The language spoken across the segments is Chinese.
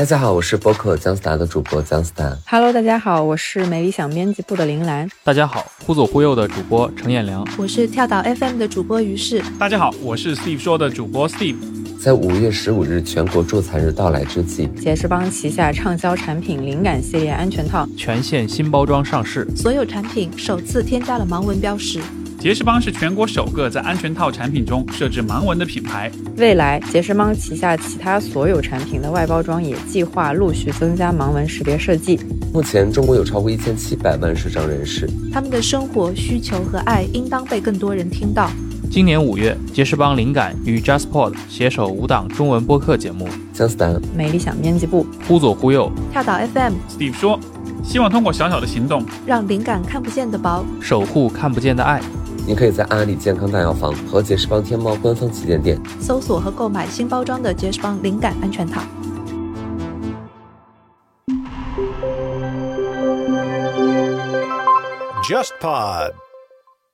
大家好，我是播客姜思达的主播姜思达。Hello，大家好，我是美理想编辑部的林兰。大家好，忽左忽右的主播程彦良。我是跳岛 FM 的主播于适。大家好，我是 Steve 说的主播 Steve。在五月十五日全国助残日到来之际，杰士邦旗下畅销产品灵感系列安全套全线新包装上市，所有产品首次添加了盲文标识。杰士邦是全国首个在安全套产品中设置盲文的品牌。未来，杰士邦旗下其他所有产品的外包装也计划陆续增加盲文识别设计。目前，中国有超过一千七百万视障人士，他们的生活需求和爱应当被更多人听到。今年五月，杰士邦灵感与 JustPod 携手五档中文播客节目，姜思达、美理想编辑部、忽左忽右、跳岛 FM。Steve 说，希望通过小小的行动，让灵感看不见的薄，守护看不见的爱。您可以在阿里健康大药房和杰士邦天猫官方旗舰店搜索和购买新包装的杰士邦灵感安全套。JustPod。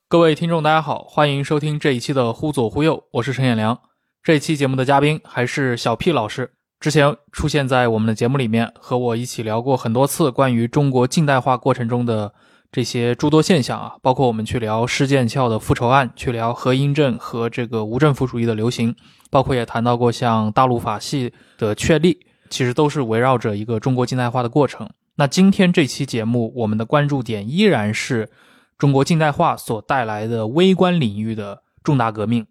各位听众，大家好，欢迎收听这一期的忽左忽右，我是陈彦良。这一期节目的嘉宾还是小 P 老师，之前出现在我们的节目里面，和我一起聊过很多次关于中国近代化过程中的这些诸多现象啊，包括我们去聊施剑翘的复仇案，去聊何应正和这个无政府主义的流行，包括也谈到过像大陆法系的确立，其实都是围绕着一个中国近代化的过程。那今天这期节目，我们的关注点依然是中国近代化所带来的微观领域的重大革命，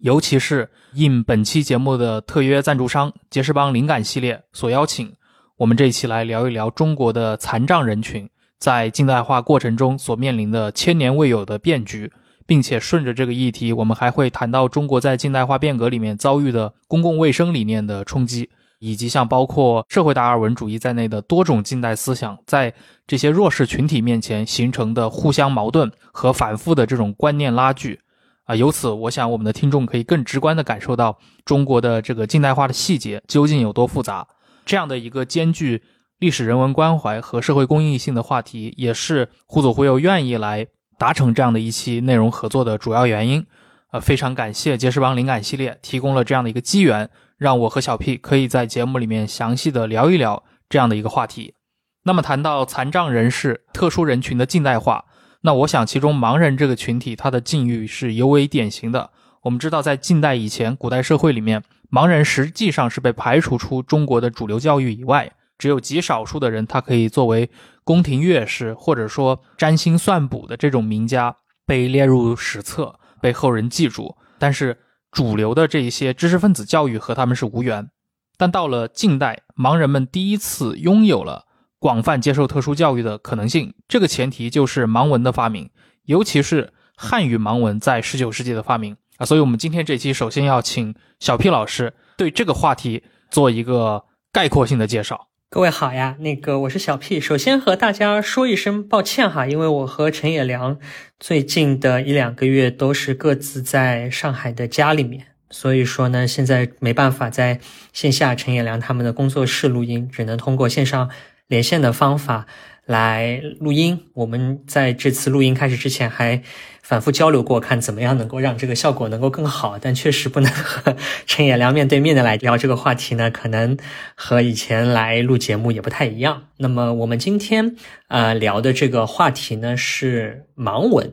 尤其是应本期节目的特约赞助商杰士邦灵感系列所邀请，我们这一期来聊一聊中国的残障人群在近代化过程中所面临的千年未有的变局，并且顺着这个议题，我们还会谈到中国在近代化变革里面遭遇的公共卫生理念的冲击。以及像包括社会达尔文主义在内的多种近代思想，在这些弱势群体面前形成的互相矛盾和反复的这种观念拉锯，啊，由此我想我们的听众可以更直观地感受到中国的这个近代化的细节究竟有多复杂。这样的一个兼具历史人文关怀和社会公益性的话题，也是忽左忽右愿意来达成这样的一期内容合作的主要原因。呃，非常感谢杰士邦灵感系列提供了这样的一个机缘。让我和小 P 可以在节目里面详细的聊一聊这样的一个话题。那么谈到残障人士、特殊人群的近代化，那我想其中盲人这个群体他的境遇是尤为典型的。我们知道，在近代以前，古代社会里面，盲人实际上是被排除出中国的主流教育以外，只有极少数的人他可以作为宫廷乐师或者说占星算卜的这种名家被列入史册，被后人记住。但是主流的这一些知识分子教育和他们是无缘，但到了近代，盲人们第一次拥有了广泛接受特殊教育的可能性。这个前提就是盲文的发明，尤其是汉语盲文在19世纪的发明啊。所以，我们今天这期首先要请小 P 老师对这个话题做一个概括性的介绍。各位好呀，那个我是小 P，首先和大家说一声抱歉哈，因为我和陈也良最近的一两个月都是各自在上海的家里面，所以说呢，现在没办法在线下陈也良他们的工作室录音，只能通过线上连线的方法来录音。我们在这次录音开始之前还反复交流过，看怎么样能够让这个效果能够更好，但确实不能和陈也良面对面的来聊这个话题呢，可能和以前来录节目也不太一样。那么我们今天呃聊的这个话题呢是盲文。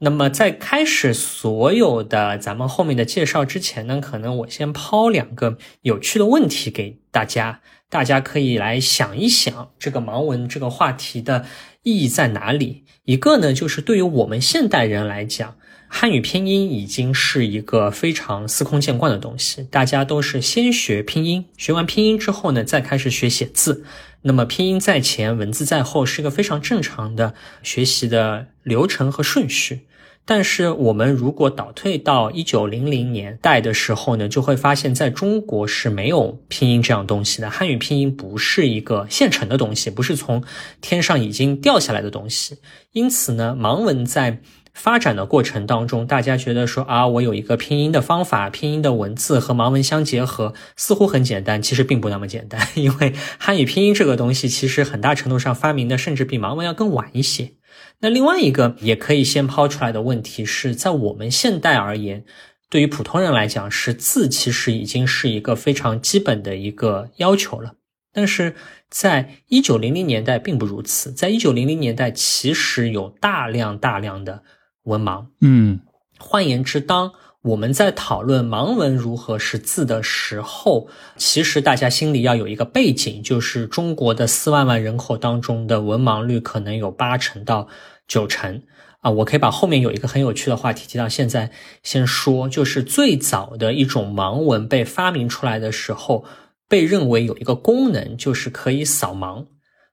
那么在开始所有的咱们后面的介绍之前呢，可能我先抛两个有趣的问题给大家，大家可以来想一想这个盲文这个话题的意义在哪里。一个呢，就是对于我们现代人来讲，汉语拼音已经是一个非常司空见惯的东西，大家都是先学拼音，学完拼音之后呢，再开始学写字。那么拼音在前，文字在后，是一个非常正常的学习的流程和顺序。但是我们如果倒退到一九零零年代的时候呢，就会发现在中国是没有拼音这样东西的。汉语拼音不是一个现成的东西，不是从天上已经掉下来的东西。因此呢，盲文在发展的过程当中，大家觉得说啊，我有一个拼音的方法，拼音的文字和盲文相结合，似乎很简单，其实并不那么简单。因为汉语拼音这个东西，其实很大程度上发明的甚至比盲文要更晚一些。那另外一个也可以先抛出来的问题是在我们现代而言，对于普通人来讲，识字其实已经是一个非常基本的一个要求了。但是在一九零零年代并不如此，在一九零零年代其实有大量大量的文盲。嗯，换言之，当我们在讨论盲文如何识字的时候，其实大家心里要有一个背景，就是中国的四万万人口当中的文盲率可能有八成到九成。啊，我可以把后面有一个很有趣的话题提到现在先说，就是最早的一种盲文被发明出来的时候，被认为有一个功能，就是可以扫盲，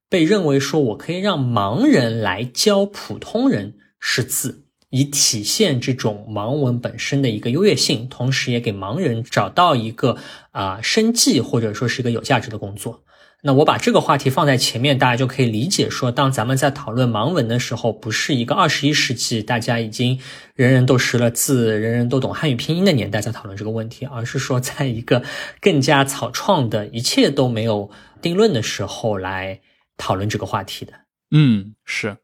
被认为说我可以让盲人来教普通人识字。以体现这种盲文本身的一个优越性，同时也给盲人找到一个啊生计或者说是一个有价值的工作。那我把这个话题放在前面，大家就可以理解说，当咱们在讨论盲文的时候，不是一个二十一世纪大家已经人人都识了字、人人都懂汉语拼音的年代在讨论这个问题，而是说在一个更加草创的、一切都没有定论的时候来讨论这个话题的。嗯，是。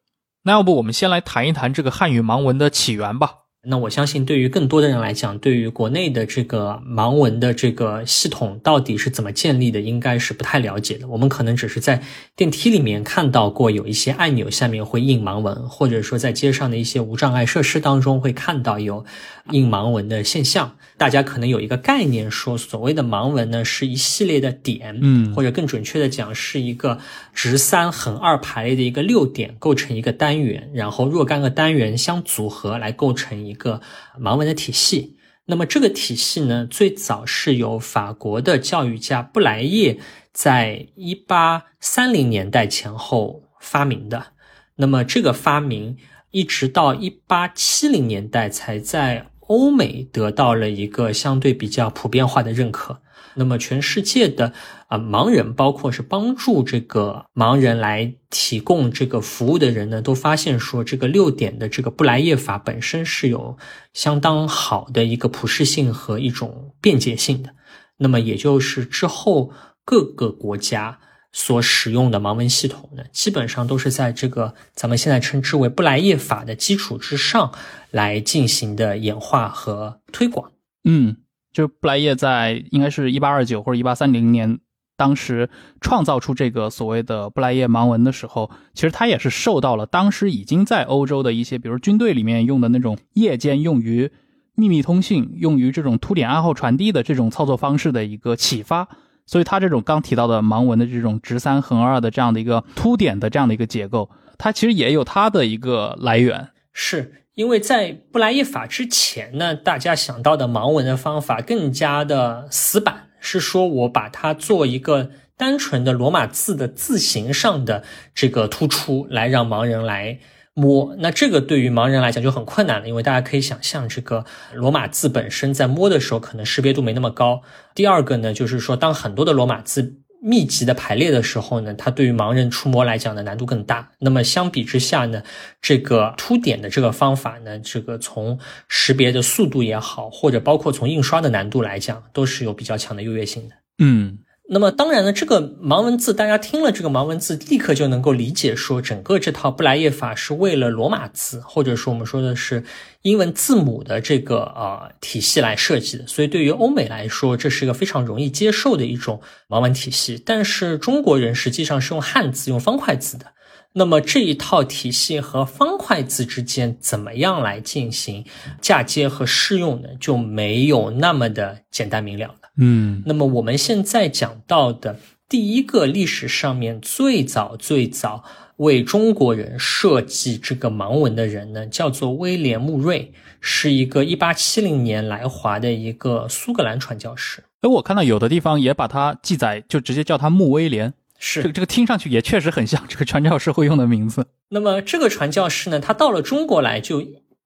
那要不我们先来谈一谈这个汉语盲文的起源吧。那我相信，对于更多的人来讲，对于国内的这个盲文的这个系统到底是怎么建立的，应该是不太了解的。我们可能只是在电梯里面看到过有一些按钮下面会印盲文，或者说在街上的一些无障碍设施当中会看到有印盲文的现象。大家可能有一个概念，说所谓的盲文呢，是一系列的点，嗯，或者更准确的讲，是一个直三横二排列的一个六点构成一个单元，然后若干个单元相组合来构成一个盲文的体系。那么这个体系呢，最早是由法国的教育家布莱叶在一八三零年代前后发明的。那么这个发明一直到一八七零年代才在。欧美得到了一个相对比较普遍化的认可，那么全世界的啊盲人，包括是帮助这个盲人来提供这个服务的人呢，都发现说这个六点的这个布莱叶法本身是有相当好的一个普适性和一种便捷性的。那么也就是之后各个国家。所使用的盲文系统呢，基本上都是在这个咱们现在称之为布莱叶法的基础之上来进行的演化和推广。嗯，就布莱叶在应该是一八二九或者一八三零年，当时创造出这个所谓的布莱叶盲文的时候，其实他也是受到了当时已经在欧洲的一些，比如军队里面用的那种夜间用于秘密通信、用于这种凸点暗号传递的这种操作方式的一个启发。所以，它这种刚提到的盲文的这种直三横二的这样的一个凸点的这样的一个结构，它其实也有它的一个来源。是因为在布莱叶法之前呢，大家想到的盲文的方法更加的死板，是说我把它做一个单纯的罗马字的字形上的这个突出，来让盲人来。摸，那这个对于盲人来讲就很困难了，因为大家可以想象，这个罗马字本身在摸的时候可能识别度没那么高。第二个呢，就是说当很多的罗马字密集的排列的时候呢，它对于盲人触摸来讲的难度更大。那么相比之下呢，这个凸点的这个方法呢，这个从识别的速度也好，或者包括从印刷的难度来讲，都是有比较强的优越性的。嗯。那么当然呢，这个盲文字，大家听了这个盲文字，立刻就能够理解说，整个这套布莱叶法是为了罗马字，或者说我们说的是英文字母的这个呃体系来设计的。所以对于欧美来说，这是一个非常容易接受的一种盲文体系。但是中国人实际上是用汉字、用方块字的。那么这一套体系和方块字之间怎么样来进行嫁接和适用呢？就没有那么的简单明了了。嗯，那么我们现在讲到的第一个历史上面最早最早为中国人设计这个盲文的人呢，叫做威廉·穆瑞，是一个一八七零年来华的一个苏格兰传教士。哎，我看到有的地方也把它记载，就直接叫他穆威廉。是这个这个听上去也确实很像这个传教士会用的名字。那么这个传教士呢，他到了中国来就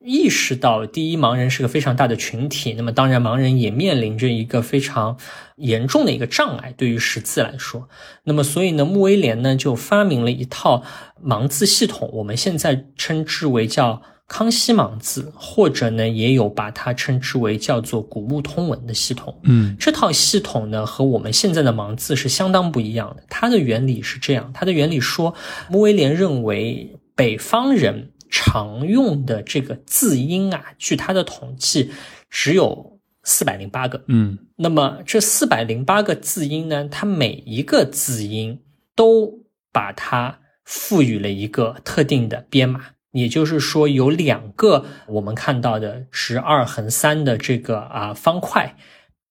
意识到，第一，盲人是个非常大的群体。那么当然，盲人也面临着一个非常严重的一个障碍，对于识字来说。那么所以呢，穆威廉呢就发明了一套盲字系统，我们现在称之为叫。康熙盲字，或者呢，也有把它称之为叫做古木通文的系统。嗯，这套系统呢，和我们现在的盲字是相当不一样的。它的原理是这样，它的原理说，穆威廉认为北方人常用的这个字音啊，据他的统计，只有四百零八个。嗯那么这四百零八个字音呢，它每一个字音都把它赋予了一个特定的编码，也就是说，有两个我们看到的十二横三的这个啊方块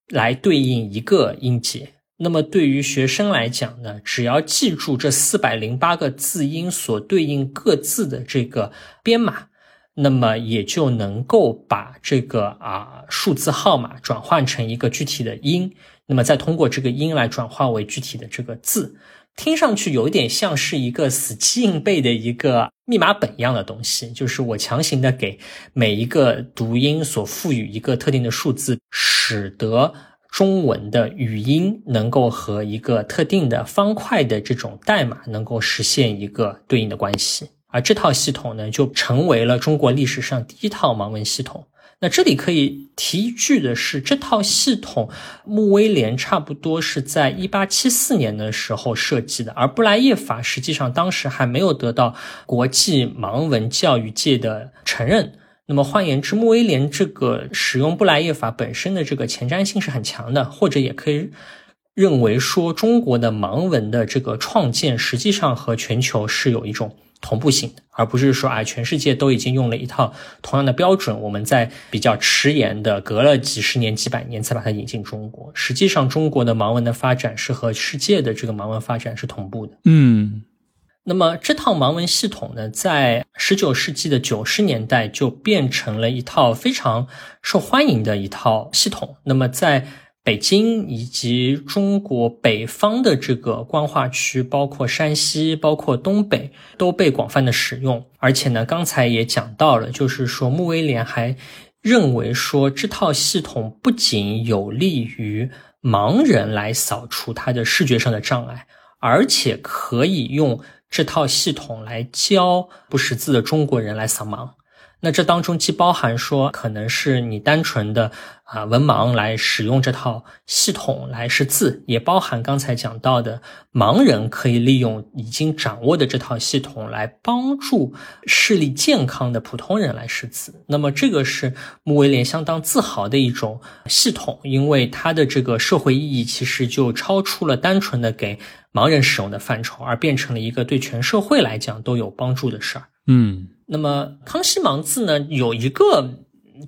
来对应一个音节。那么对于学生来讲呢，只要记住这四百零八个字音所对应各自的这个编码，那么也就能够把这个啊数字号码转换成一个具体的音，那么再通过这个音来转化为具体的这个字。听上去有点像是一个死记硬背的一个密码本一样的东西，就是我强行的给每一个读音所赋予一个特定的数字，使得中文的语音能够和一个特定的方块的这种代码能够实现一个对应的关系，而这套系统呢，就成为了中国历史上第一套盲文系统。那这里可以提一句的是，这套系统穆威廉差不多是在一八七四年的时候设计的，而布莱叶法实际上当时还没有得到国际盲文教育界的承认。那么换言之，穆威廉这个使用布莱叶法本身的这个前瞻性是很强的，或者也可以认为说，中国的盲文的这个创建实际上和全球是有一种。同步性的，而不是说啊，全世界都已经用了一套同样的标准，我们在比较迟延的隔了几十年、几百年才把它引进中国。实际上，中国的盲文的发展是和世界的这个盲文发展是同步的。嗯，那么这套盲文系统呢，在十九世纪的九十年代就变成了一套非常受欢迎的一套系统。那么在北京以及中国北方的这个官话区，包括山西、包括东北，都被广泛的使用。而且呢，刚才也讲到了，就是说穆威廉还认为说，这套系统不仅有利于盲人来扫除他的视觉上的障碍，而且可以用这套系统来教不识字的中国人来扫盲。那这当中既包含说，可能是你单纯的啊文盲来使用这套系统来识字，也包含刚才讲到的盲人可以利用已经掌握的这套系统来帮助视力健康的普通人来识字。那么这个是穆威廉相当自豪的一种系统，因为它的这个社会意义其实就超出了单纯的给盲人使用的范畴，而变成了一个对全社会来讲都有帮助的事儿。嗯。那么康熙盲字呢，有一个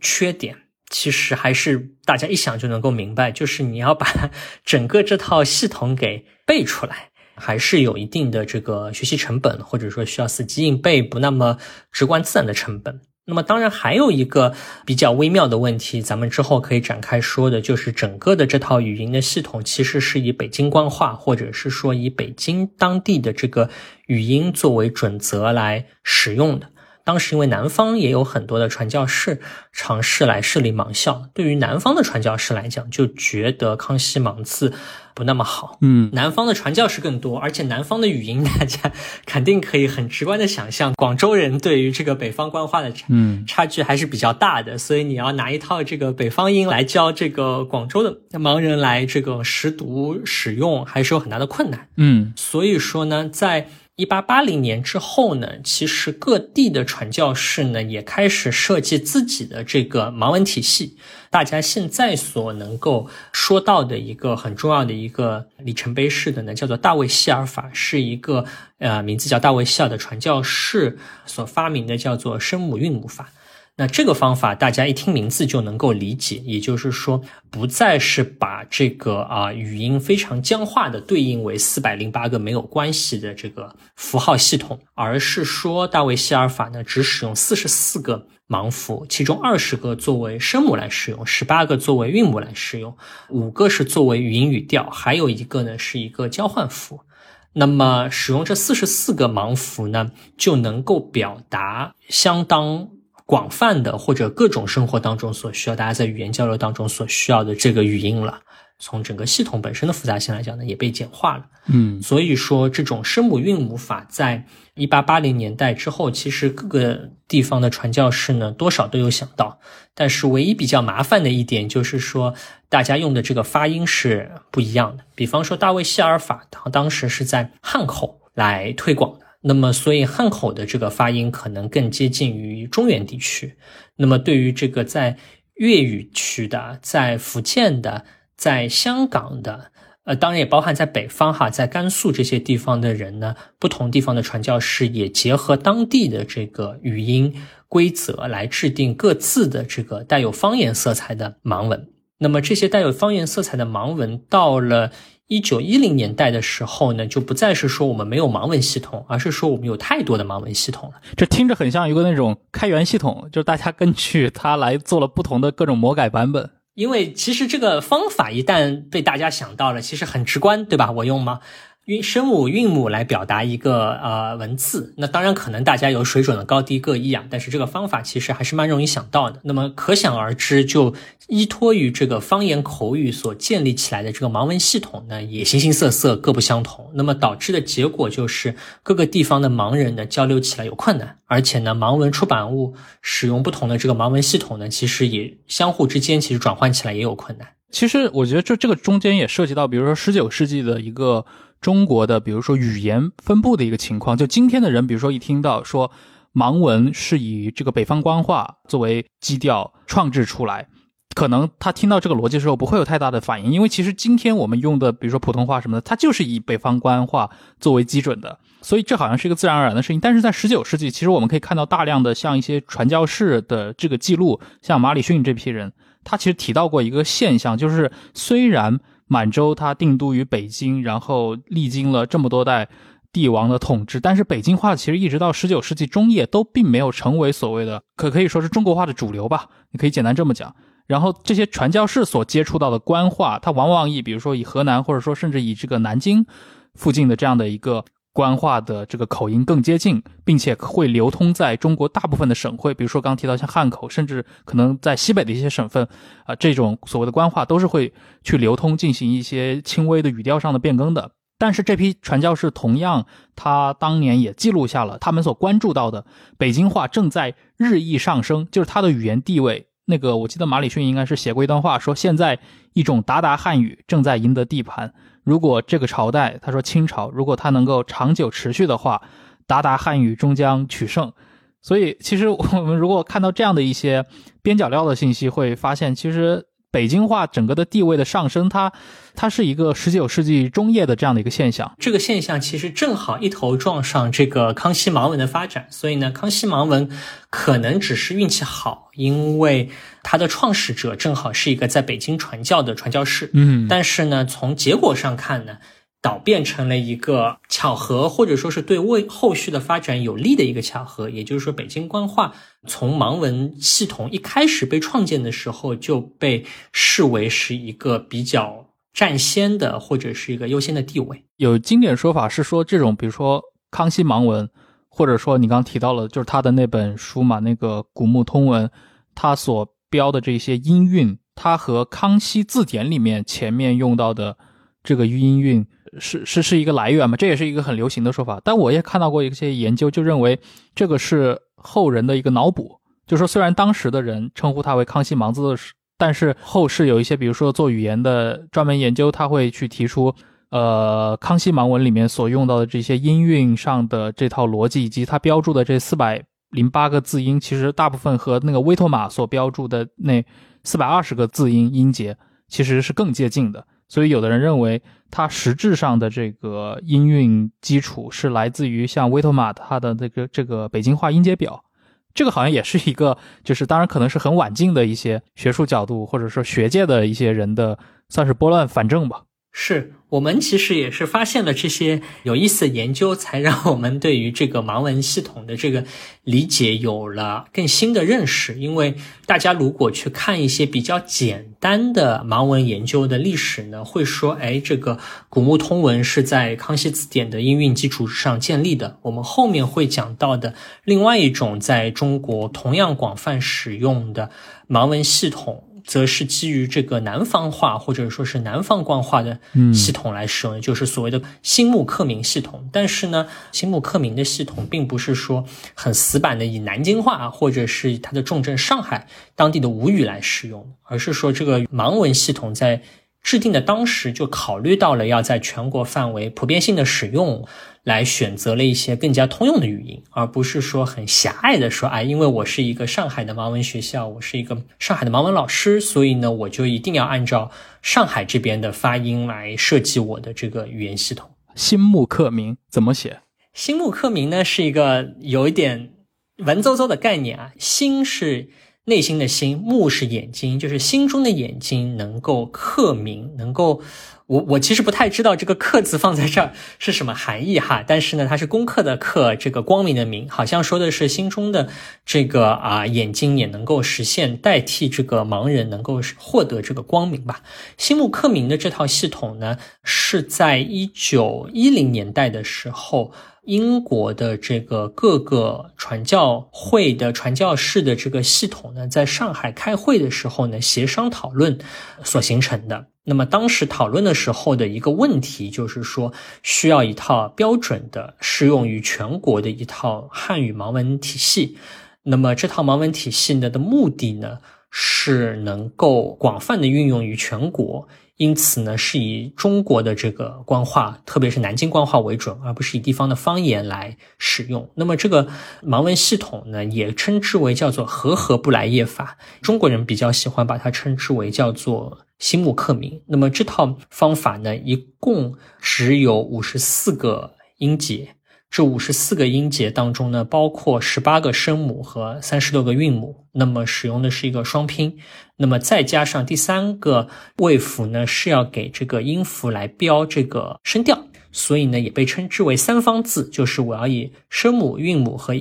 缺点，其实还是大家一想就能够明白，就是你要把 整个这套系统给背出来，还是有一定的这个学习成本，或者说需要死记硬背，不那么直观自然的成本。那么当然还有一个比较微妙的问题，咱们之后可以展开说的，就是整个的这套语音的系统其实是以北京官话，或者是说以北京当地的这个语音作为准则来使用的。当时因为南方也有很多的传教士尝试来设立盲校，对于南方的传教士来讲，就觉得康熙盲字不那么好。嗯，南方的传教士更多，而且南方的语音，大家 肯定可以很直观的想象，广州人对于这个北方官话的差嗯差距还是比较大的，所以你要拿一套这个北方音来教这个广州的盲人来这个识读使用，还是有很大的困难。嗯所以说呢，在一八八零年之后呢，其实各地的传教士呢也开始设计自己的这个盲文体系。大家现在所能够说到的一个很重要的一个里程碑式的呢，叫做大卫希尔法，是一个呃名字叫大卫希尔的传教士所发明的，叫做声母韵母法。那这个方法大家一听名字就能够理解，也就是说，不再是把这个啊语音非常僵化的对应为四百零八个没有关系的这个符号系统，而是说大卫希尔法呢只使用四十四个盲符，其中二十个作为声母来使用，十八个作为韵母来使用，五个是作为语音语调，还有一个呢是一个交换符。那么使用这四十四个盲符呢，就能够表达相当。广泛的或者各种生活当中所需要，大家在语言交流当中所需要的这个语音了。从整个系统本身的复杂性来讲呢，也被简化了。嗯所以说，这种声母韵母法在一八八零年代之后，其实各个地方的传教士呢，多少都有想到。但是唯一比较麻烦的一点就是说，大家用的这个发音是不一样的。比方说，大卫希尔法，他当时是在汉口来推广的。那么，所以汉口的这个发音可能更接近于中原地区。那么，对于这个在粤语区的，在福建的，在香港的。呃，当然也包含在北方哈，在甘肃这些地方的人呢，不同地方的传教士也结合当地的这个语音规则来制定各自的这个带有方言色彩的盲文。那么这些带有方言色彩的盲文，到了一九一零年代的时候呢，就不再是说我们没有盲文系统，而是说我们有太多的盲文系统了。这听着很像一个那种开源系统，就是大家根据它来做了不同的各种魔改版本。因为其实这个方法一旦被大家想到了，其实很直观，对吧？我用吗？韵声母韵母来表达一个呃文字，那当然可能大家有水准的高低各异啊，但是这个方法其实还是蛮容易想到的。那么可想而知，就依托于这个方言口语所建立起来的这个盲文系统呢，也形形色色，各不相同。那么导致的结果就是各个地方的盲人呢交流起来有困难，而且呢，盲文出版物使用不同的这个盲文系统呢，其实也相互之间其实转换起来也有困难。其实我觉得这这个中间也涉及到，比如说十九世纪的一个。中国的，比如说语言分布的一个情况，就今天的人，比如说一听到说盲文是以这个北方官话作为基调创制出来，可能他听到这个逻辑的时候不会有太大的反应，因为其实今天我们用的，比如说普通话什么的，它就是以北方官话作为基准的，所以这好像是一个自然而然的事情。但是在十九世纪，其实我们可以看到大量的像一些传教士的这个记录，像马里逊这批人，他其实提到过一个现象，就是虽然。满洲它定都于北京，然后历经了这么多代帝王的统治，但是北京话其实一直到十九世纪中叶都并没有成为所谓的可可以说是中国话的主流吧，你可以简单这么讲。然后这些传教士所接触到的官话，它往往以比如说以河南或者说甚至以这个南京附近的这样的一个。官话的这个口音更接近，并且会流通在中国大部分的省会，比如说刚提到像汉口，甚至可能在西北的一些省份，啊，这种所谓的官话都是会去流通，进行一些轻微的语调上的变更的。但是这批传教士同样，他当年也记录下了他们所关注到的北京话正在日益上升，就是他的语言地位。那个我记得马礼逊应该是写过一段话，说现在一种达达汉语正在赢得地盘。如果这个朝代，他说清朝，如果它能够长久持续的话，达达汉语终将取胜。所以，其实我们如果看到这样的一些边角料的信息，会发现其实。北京话整个的地位的上升，它它是一个十九世纪中叶的这样的一个现象。这个现象其实正好一头撞上这个康熙盲文的发展，所以呢，康熙盲文可能只是运气好，因为它的创始者正好是一个在北京传教的传教士。嗯，但是呢，从结果上看呢。导变成了一个巧合，或者说是对未后续的发展有利的一个巧合。也就是说，北京官话从盲文系统一开始被创建的时候，就被视为是一个比较占先的，或者是一个优先的地位。有经典说法是说，这种比如说康熙盲文，或者说你刚提到了，就是他的那本书嘛，那个《古墓通文》，他所标的这些音韵，它和康熙字典里面前面用到的这个音韵。是是是一个来源嘛？这也是一个很流行的说法。但我也看到过一些研究，就认为这个是后人的一个脑补。就说虽然当时的人称呼他为康熙盲字，但是后世有一些，比如说做语言的专门研究，他会去提出，呃，康熙盲文里面所用到的这些音韵上的这套逻辑，以及它标注的这四百零八个字音，其实大部分和那个威妥玛所标注的那四百二十个字音音节其实是更接近的。所以，有的人认为它实质上的这个音韵基础是来自于像威托马他的这个这个北京话音阶表，这个好像也是一个，就是当然可能是很晚近的一些学术角度或者说学界的一些人的算是拨乱反正吧。是我们其实也是发现了这些有意思的研究，才让我们对于这个盲文系统的这个理解有了更新的认识。因为大家如果去看一些比较简单的盲文研究的历史呢，会说，哎，这个古墓通文是在康熙字典的音韵基础上建立的。我们后面会讲到的另外一种在中国同样广泛使用的盲文系统。则是基于这个南方话或者说是南方官话的系统来使用，就是所谓的新木克明系统。但是呢，新木克明的系统并不是说很死板的以南京话或者是它的重镇上海当地的吴语来使用，而是说这个盲文系统在制定的当时就考虑到了要在全国范围普遍性的使用，来选择了一些更加通用的语音，而不是说很狭隘的说，哎，因为我是一个上海的盲文学校，我是一个上海的盲文老师，所以呢，我就一定要按照上海这边的发音来设计我的这个语言系统。新木克明怎么写？新木克明呢是一个有一点文绉绉的概念啊，新是。内心的心，目是眼睛，就是心中的眼睛能够克明，能够，我我其实不太知道这个“克”字放在这儿是什么含义哈，但是呢，它是攻克的“克”，这个光明的“明”，好像说的是心中的这个啊眼睛也能够实现代替这个盲人能够获得这个光明吧。心目克明的这套系统呢，是在一九一零年代的时候。英国的这个各个传教会的传教士的这个系统呢，在上海开会的时候呢，协商讨论所形成的。那么当时讨论的时候的一个问题就是说，需要一套标准的适用于全国的一套汉语盲文体系。那么这套盲文体系呢的目的呢，是能够广泛的运用于全国。因此呢，是以中国的这个官话，特别是南京官话为准，而不是以地方的方言来使用。那么这个盲文系统呢，也称之为叫做和合不来业法，中国人比较喜欢把它称之为叫做新木克明。那么这套方法呢，一共只有五十四个音节。这五十四个音节当中呢，包括十八个声母和三十六个韵母。那么使用的是一个双拼。那么再加上第三个位符呢，是要给这个音符来标这个声调，所以呢也被称之为三方字，就是我要以声母、韵母和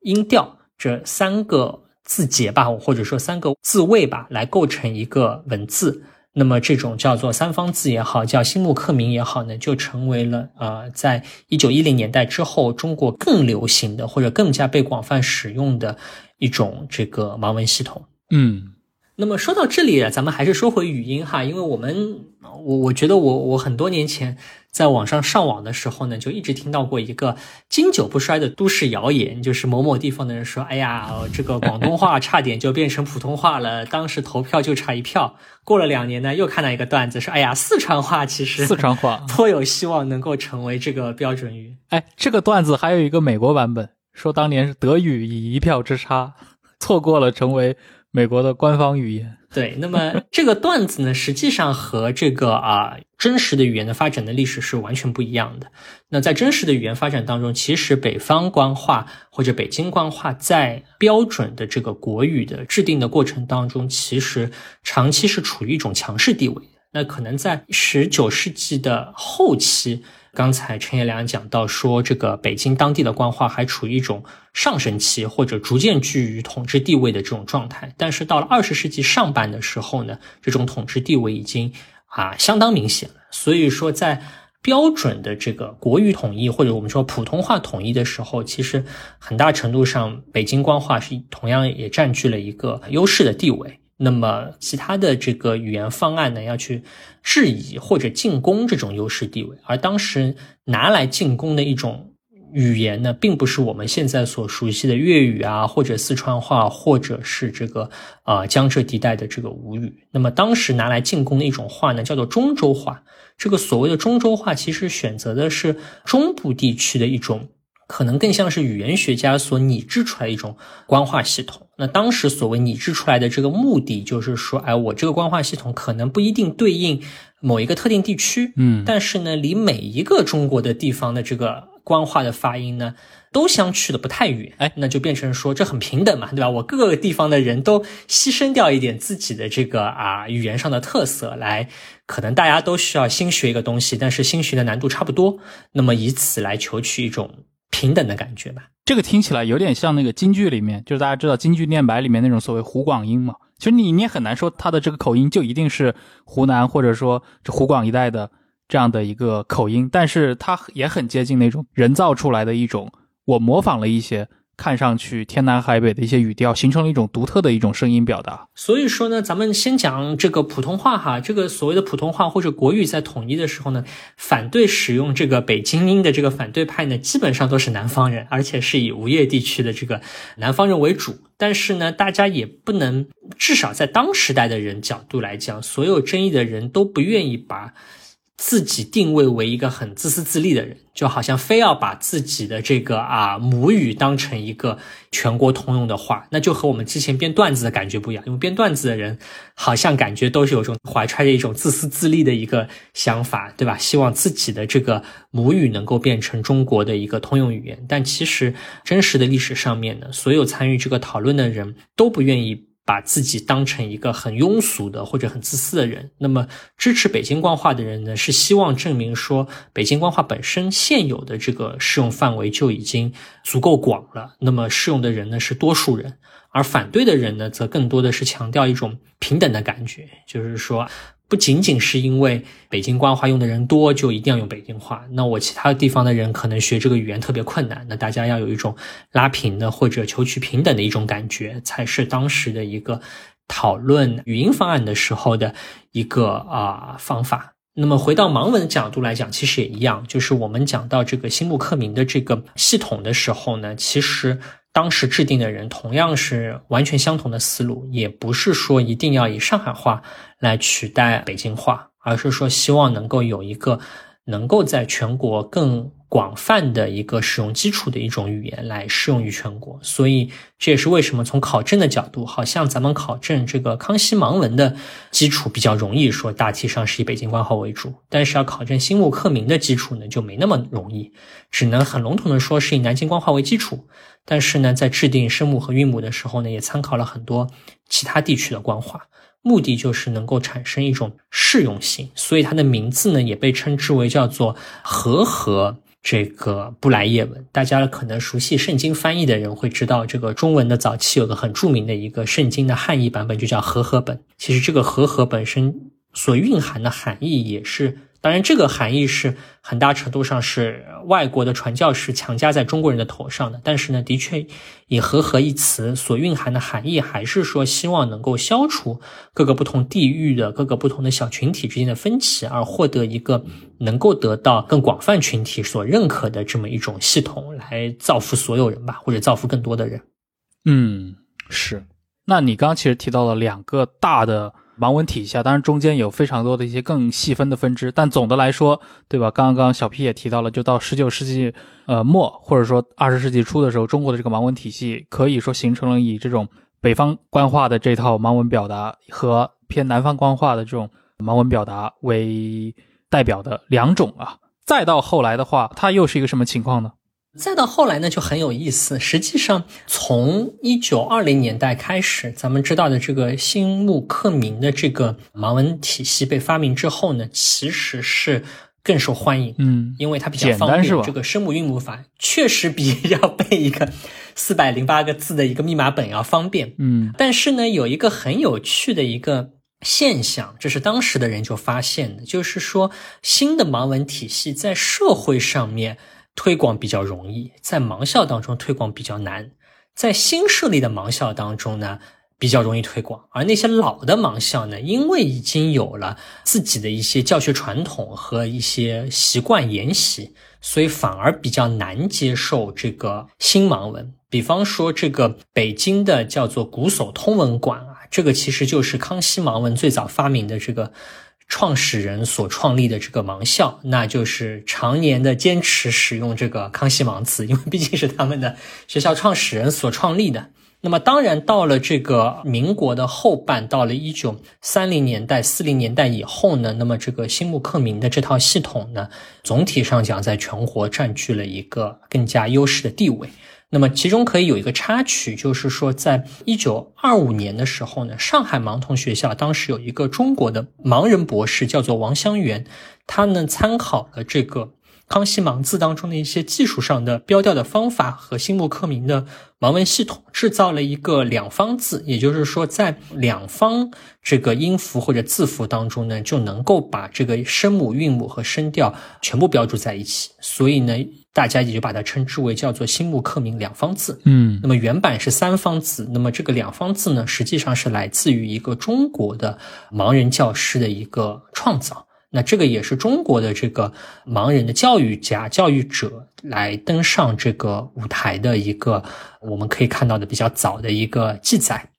音调这三个字节吧，或者说三个字位吧，来构成一个文字。那么这种叫做三方字也好，叫新木刻名也好呢，就成为了呃，在一九一零年代之后，中国更流行的或者更加被广泛使用的一种这个盲文系统。嗯。那么说到这里，咱们还是说回语音哈，因为我们我我觉得我我很多年前在网上上网的时候呢，就一直听到过一个经久不衰的都市谣言，就是某某地方的人说，哎呀，这个广东话差点就变成普通话了，当时投票就差一票。过了两年呢，又看到一个段子说，哎呀，四川话其实四川话颇有希望能够成为这个标准语。哎，这个段子还有一个美国版本，说当年是德语以一票之差错过了成为。美国的官方语言对，那么 这个段子呢，实际上和这个啊真实的语言的发展的历史是完全不一样的。那在真实的语言发展当中，其实北方官话或者北京官话在标准的这个国语的制定的过程当中，其实长期是处于一种强势地位。那可能在十九世纪的后期。刚才陈彦良讲到说，这个北京当地的官话还处于一种上升期，或者逐渐居于统治地位的这种状态。但是到了二十世纪上半的时候呢，这种统治地位已经啊相当明显了。所以说，在标准的这个国语统一，或者我们说普通话统一的时候，其实很大程度上，北京官话是同样也占据了一个优势的地位。那么其他的这个语言方案呢，要去质疑或者进攻这种优势地位，而当时拿来进攻的一种语言呢，并不是我们现在所熟悉的粤语啊，或者四川话，或者是这个啊江浙地带的这个吴语。那么当时拿来进攻的一种话呢，叫做中州话。这个所谓的中州话，其实选择的是中部地区的一种。可能更像是语言学家所拟制出来一种官话系统。那当时所谓拟制出来的这个目的，就是说，哎，我这个官话系统可能不一定对应某一个特定地区，嗯，但是呢，离每一个中国的地方的这个官话的发音呢，都相去的不太远。哎，那就变成说这很平等嘛，对吧？我各个地方的人都牺牲掉一点自己的这个啊语言上的特色来，可能大家都需要新学一个东西，但是新学的难度差不多，那么以此来求取一种。平等的感觉吧，这个听起来有点像那个京剧里面，就是大家知道京剧念白里面那种所谓湖广音嘛。其实你你也很难说他的这个口音就一定是湖南或者说这湖广一带的这样的一个口音，但是他也很接近那种人造出来的一种，我模仿了一些看上去天南海北的一些语调，形成了一种独特的一种声音表达。所以说呢，咱们先讲这个普通话哈，这个所谓的普通话或者国语在统一的时候呢，反对使用这个北京音的这个反对派呢，基本上都是南方人，而且是以无业地区的这个南方人为主。但是呢，大家也不能，至少在当时代的人角度来讲，所有争议的人都不愿意把。自己定位为一个很自私自利的人，就好像非要把自己的这个啊母语当成一个全国通用的话，那就和我们之前编段子的感觉不一样。因为编段子的人好像感觉都是有种怀揣着一种自私自利的一个想法，对吧？希望自己的这个母语能够变成中国的一个通用语言。但其实真实的历史上面呢，所有参与这个讨论的人都不愿意。把自己当成一个很庸俗的或者很自私的人，那么支持北京官话的人呢，是希望证明说北京官话本身现有的这个适用范围就已经足够广了，那么适用的人呢是多数人，而反对的人呢，则更多的是强调一种平等的感觉，就是说。不仅仅是因为北京官话用的人多，就一定要用北京话。那我其他地方的人可能学这个语言特别困难，那大家要有一种拉平的或者求取平等的一种感觉，才是当时的一个讨论语音方案的时候的一个啊方法。那么回到盲文的角度来讲，其实也一样，就是我们讲到这个新木克明的这个系统的时候呢，其实。当时制定的人同样是完全相同的思路，也不是说一定要以上海话来取代北京话，而是说希望能够有一个能够在全国更。广泛的一个使用基础的一种语言来适用于全国，所以这也是为什么从考证的角度，好像咱们考证这个康熙盲文的基础比较容易，说大体上是以北京官话为主，但是要考证新木克明的基础呢，就没那么容易，只能很笼统的说是以南京官话为基础，但是呢，在制定声母和韵母的时候呢，也参考了很多其他地区的官话，目的就是能够产生一种适用性，所以它的名字呢，也被称之为叫做和合。这个布莱叶文，大家可能熟悉圣经翻译的人会知道，这个中文的早期有个很著名的一个圣经的汉译版本，就叫和合本。其实这个和合本身所蕴含的含义也是。当然，这个含义是很大程度上是外国的传教士强加在中国人的头上的。但是呢，的确以“和合”一词所蕴含的含义，还是说希望能够消除各个不同地域的各个不同的小群体之间的分歧，而获得一个能够得到更广泛群体所认可的这么一种系统，来造福所有人吧，或者造福更多的人。嗯，是。那你刚刚其实提到了两个大的。盲文体系啊，当然中间有非常多的一些更细分的分支，但总的来说，对吧？刚刚小 P 也提到了，就到十九世纪呃末，或者说二十世纪初的时候，中国的这个盲文体系可以说形成了以这种北方官话的这套盲文表达和偏南方官话的这种盲文表达为代表的两种啊。再到后来的话，它又是一个什么情况呢？再到后来呢，就很有意思。实际上，从一九二零年代开始，咱们知道的这个新木克明的这个盲文体系被发明之后呢，其实是更受欢迎。嗯，因为它比较方便，这个声母韵母法确实比 要背一个四百零八个字的一个密码本要方便。嗯，但是呢，有一个很有趣的一个现象，这是当时的人就发现的，就是说新的盲文体系在社会上面。推广比较容易，在盲校当中推广比较难，在新设立的盲校当中呢，比较容易推广，而那些老的盲校呢，因为已经有了自己的一些教学传统和一些习惯沿袭，所以反而比较难接受这个新盲文。比方说，这个北京的叫做古叟通文馆啊，这个其实就是康熙盲文最早发明的这个。创始人所创立的这个盲校，那就是常年的坚持使用这个康熙盲词，因为毕竟是他们的学校创始人所创立的。那么，当然到了这个民国的后半，到了一九三零年代、四零年代以后呢，那么这个新木克明的这套系统呢，总体上讲，在全国占据了一个更加优势的地位。那么其中可以有一个插曲，就是说，在一九二五年的时候呢，上海盲童学校当时有一个中国的盲人博士，叫做王香元，他呢参考了这个康熙盲字当中的一些技术上的标调的方法和新木刻名的盲文系统，制造了一个两方字，也就是说，在两方这个音符或者字符当中呢，就能够把这个声母、韵母和声调全部标注在一起。所以呢，大家也就把它称之为叫做新木刻名两方字。嗯那么原版是三方字，那么这个两方字呢，实际上是来自于一个中国的盲人教师的一个创造。那这个也是中国的这个盲人的教育家、教育者来登上这个舞台的一个我们可以看到的比较早的一个记载。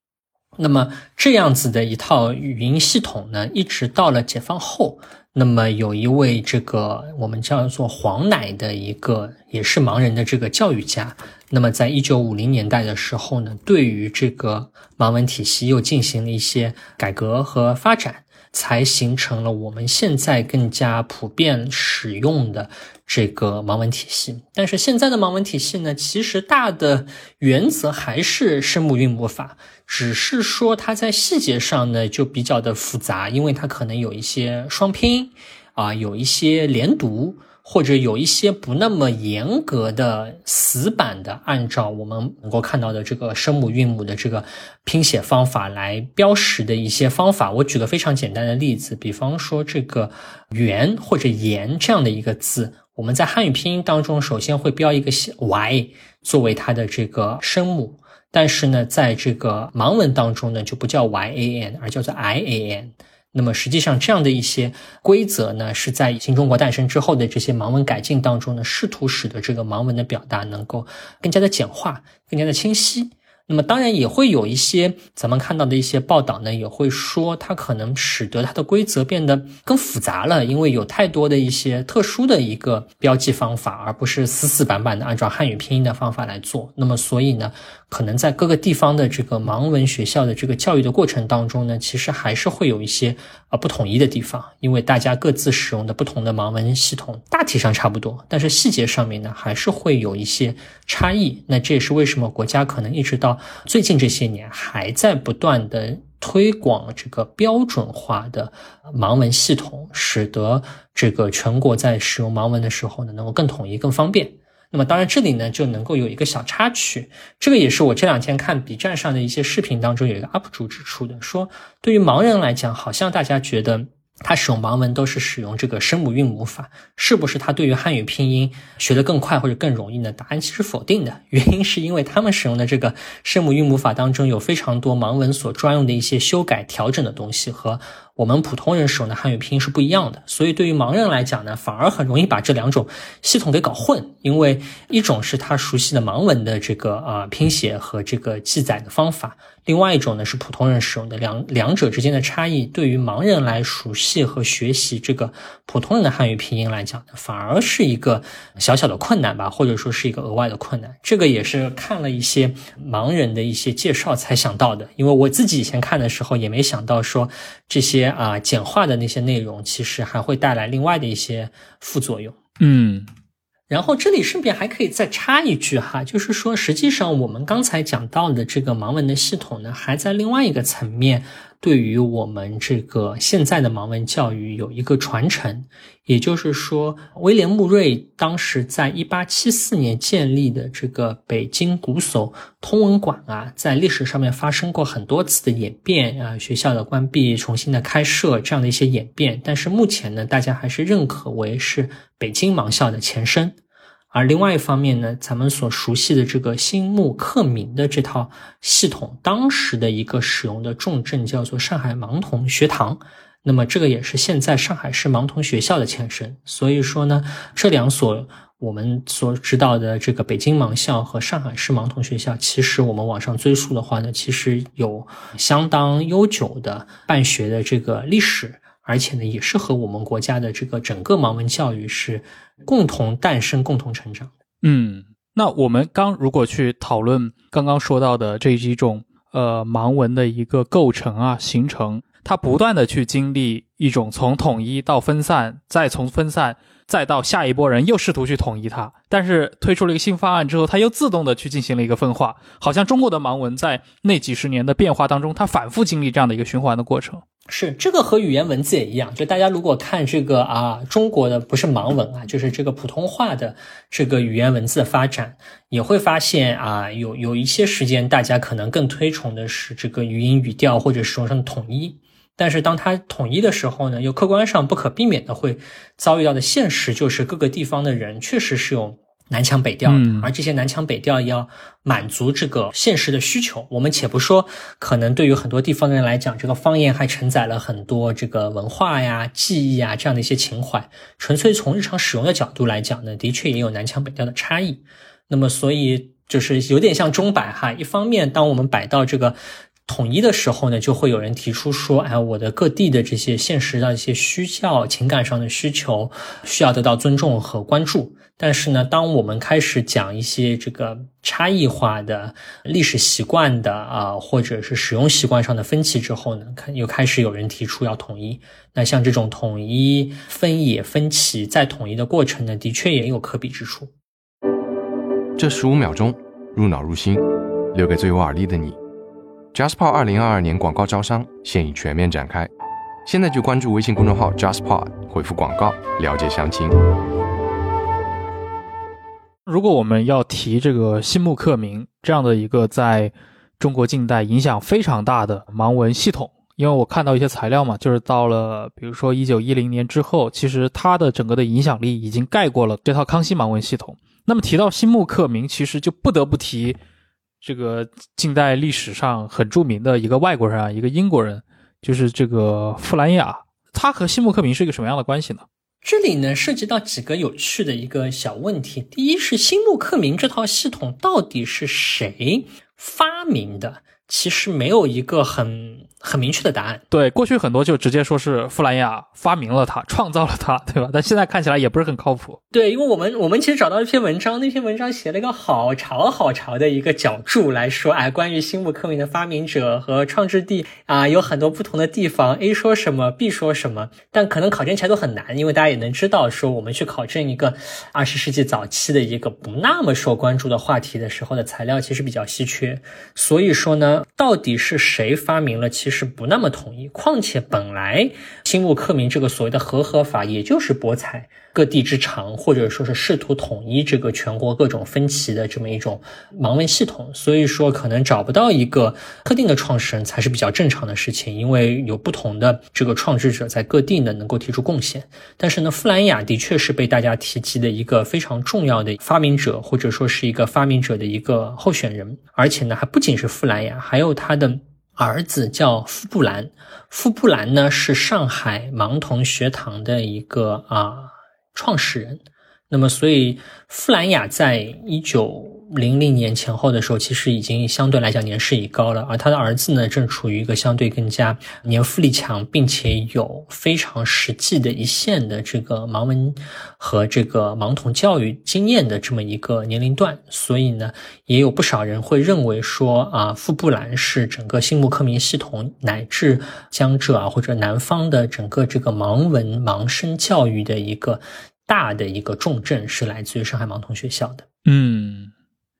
那么这样子的一套语音系统呢，一直到了解放后，那么有一位这个我们叫做黄乃的一个也是盲人的这个教育家，那么在一九五零年代的时候呢，对于这个盲文体系又进行了一些改革和发展。才形成了我们现在更加普遍使用的这个盲文体系。但是现在的盲文体系呢，其实大的原则还是声母韵母法，只是说它在细节上呢就比较的复杂，因为它可能有一些双拼啊，有一些连读。或者有一些不那么严格的死板的，按照我们能够看到的这个声母韵母的这个拼写方法来标识的一些方法。我举个非常简单的例子，比方说这个“圆”或者“言”这样的一个字，我们在汉语拼音当中首先会标一个 y 作为它的这个声母，但是呢，在这个盲文当中呢，就不叫 y a n，而叫做 i a n。那么实际上，这样的一些规则呢，是在新中国诞生之后的这些盲文改进当中呢，试图使得这个盲文的表达能够更加的简化、更加的清晰。那么当然也会有一些咱们看到的一些报道呢，也会说它可能使得它的规则变得更复杂了，因为有太多的一些特殊的一个标记方法，而不是死死板板的按照汉语拼音的方法来做。那么所以呢，可能在各个地方的这个盲文学校的这个教育的过程当中呢，其实还是会有一些呃不统一的地方，因为大家各自使用的不同的盲文系统大体上差不多，但是细节上面呢还是会有一些差异。那这也是为什么国家可能一直到最近这些年还在不断的推广这个标准化的盲文系统，使得这个全国在使用盲文的时候呢，能够更统一、更方便。那么当然这里呢就能够有一个小插曲，这个也是我这两天看 B 站上的一些视频当中有一个 UP 主指出的，说对于盲人来讲，好像大家觉得。他使用盲文都是使用这个声母韵母法，是不是他对于汉语拼音学得更快或者更容易呢？答案其实否定的，原因是因为他们使用的这个声母韵母法当中有非常多盲文所专用的一些修改调整的东西和我们普通人使用的汉语拼音是不一样的，所以对于盲人来讲呢，反而很容易把这两种系统给搞混，因为一种是他熟悉的盲文的这个呃拼写和这个记载的方法。另外一种呢是普通人使用的，两两者之间的差异，对于盲人来熟悉和学习这个普通人的汉语拼音来讲，反而是一个小小的困难吧，或者说是一个额外的困难。这个也是看了一些盲人的一些介绍才想到的，因为我自己以前看的时候也没想到说这些啊简化的那些内容，其实还会带来另外的一些副作用。嗯。然后这里顺便还可以再插一句哈，就是说，实际上我们刚才讲到的这个盲文的系统呢，还在另外一个层面，对于我们这个现在的盲文教育有一个传承。也就是说，威廉穆瑞当时在一八七四年建立的这个北京古叟通文馆啊，在历史上面发生过很多次的演变啊，学校的关闭、重新的开设这样的一些演变。但是目前呢，大家还是认可为是北京盲校的前身。而另外一方面呢，咱们所熟悉的这个新木刻铭的这套系统，当时的一个使用的重镇叫做上海盲童学堂。那么这个也是现在上海市盲童学校的前身。所以说呢，这两所我们所知道的这个北京盲校和上海市盲童学校，其实我们往上追溯的话呢，其实有相当悠久的办学的这个历史。而且呢，也是和我们国家的这个整个盲文教育是共同诞生、共同成长的。嗯，那我们刚如果去讨论刚刚说到的这几种呃盲文的一个构成啊、形成，它不断的去经历一种从统一到分散，再从分散再到下一波人又试图去统一它，但是推出了一个新方案之后，它又自动的去进行了一个分化，好像中国的盲文在那几十年的变化当中，它反复经历这样的一个循环的过程。是这个和语言文字也一样，就大家如果看这个啊，中国的不是盲文啊，就是这个普通话的这个语言文字的发展，也会发现啊，有有一些时间大家可能更推崇的是这个语音语调或者使用上的统一，但是当它统一的时候呢，又客观上不可避免的会遭遇到的现实就是各个地方的人确实是有。南腔北调的，而这些南腔北调要满足这个现实的需求。我们且不说，可能对于很多地方的人来讲，这个方言还承载了很多这个文化呀、记忆啊这样的一些情怀。纯粹从日常使用的角度来讲呢，的确也有南腔北调的差异。那么，所以就是有点像钟摆哈。一方面，当我们摆到这个。统一的时候呢，就会有人提出说，哎，我的各地的这些现实的一些需要、情感上的需求，需要得到尊重和关注。但是呢，当我们开始讲一些这个差异化的历史习惯的啊，或者是使用习惯上的分歧之后呢，看又开始有人提出要统一。那像这种统一分野、分歧再统一的过程呢，的确也有可比之处。这十五秒钟入脑入心，留给最有耳力的你。JustPod 二零二二年广告招商现已全面展开，现在就关注微信公众号 JustPod，回复广告了解详情。如果我们要提这个新木克明这样的一个在中国近代影响非常大的盲文系统，因为我看到一些材料嘛，就是到了比如说一九一零年之后，其实它的整个的影响力已经盖过了这套康熙盲文系统。那么提到新木克明，其实就不得不提。这个近代历史上很著名的一个外国人啊，一个英国人，就是这个富兰雅。他和西木克明是一个什么样的关系呢？这里呢涉及到几个有趣的一个小问题。第一是新木克明这套系统到底是谁发明的？其实没有一个很。很明确的答案，对，过去很多就直接说是富兰亚发明了它，创造了它，对吧？但现在看起来也不是很靠谱。对，因为我们我们其实找到一篇文章，那篇文章写了一个好长好长的一个脚注来说，哎，关于新木克明的发明者和创制地啊，有很多不同的地方，A 说什么，B 说什么，但可能考证起来都很难，因为大家也能知道，说我们去考证一个二十世纪早期的一个不那么受关注的话题的时候的材料，其实比较稀缺。所以说呢，到底是谁发明了？其是不那么统一，况且本来新木克明这个所谓的和合法，也就是博采各地之长，或者说是试图统一这个全国各种分歧的这么一种盲文系统，所以说可能找不到一个特定的创始人才是比较正常的事情，因为有不同的这个创制者在各地呢能够提出贡献。但是呢，富兰雅的确是被大家提及的一个非常重要的发明者，或者说是一个发明者的一个候选人，而且呢还不仅是富兰雅，还有他的。儿子叫傅布兰，傅布兰呢是上海盲童学堂的一个啊创始人，那么所以傅兰雅在一九。零零年前后的时候，其实已经相对来讲年事已高了，而他的儿子呢，正处于一个相对更加年富力强，并且有非常实际的一线的这个盲文和这个盲童教育经验的这么一个年龄段，所以呢，也有不少人会认为说啊，富布兰是整个新木克明系统乃至江浙啊或者南方的整个这个盲文盲生教育的一个大的一个重镇，是来自于上海盲童学校的。嗯。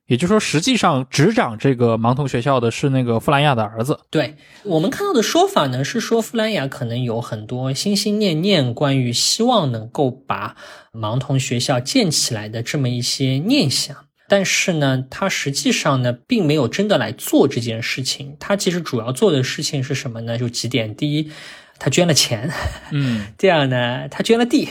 也就是说，实际上执掌这个盲童学校的是那个弗兰雅的儿子。对我们看到的说法呢，是说弗兰雅可能有很多心心念念，关于希望能够把盲童学校建起来的这么一些念想。但是呢，他实际上呢，并没有真的来做这件事情。他其实主要做的事情是什么呢？就几点：第一，他捐了钱；嗯，第二呢，他捐了地。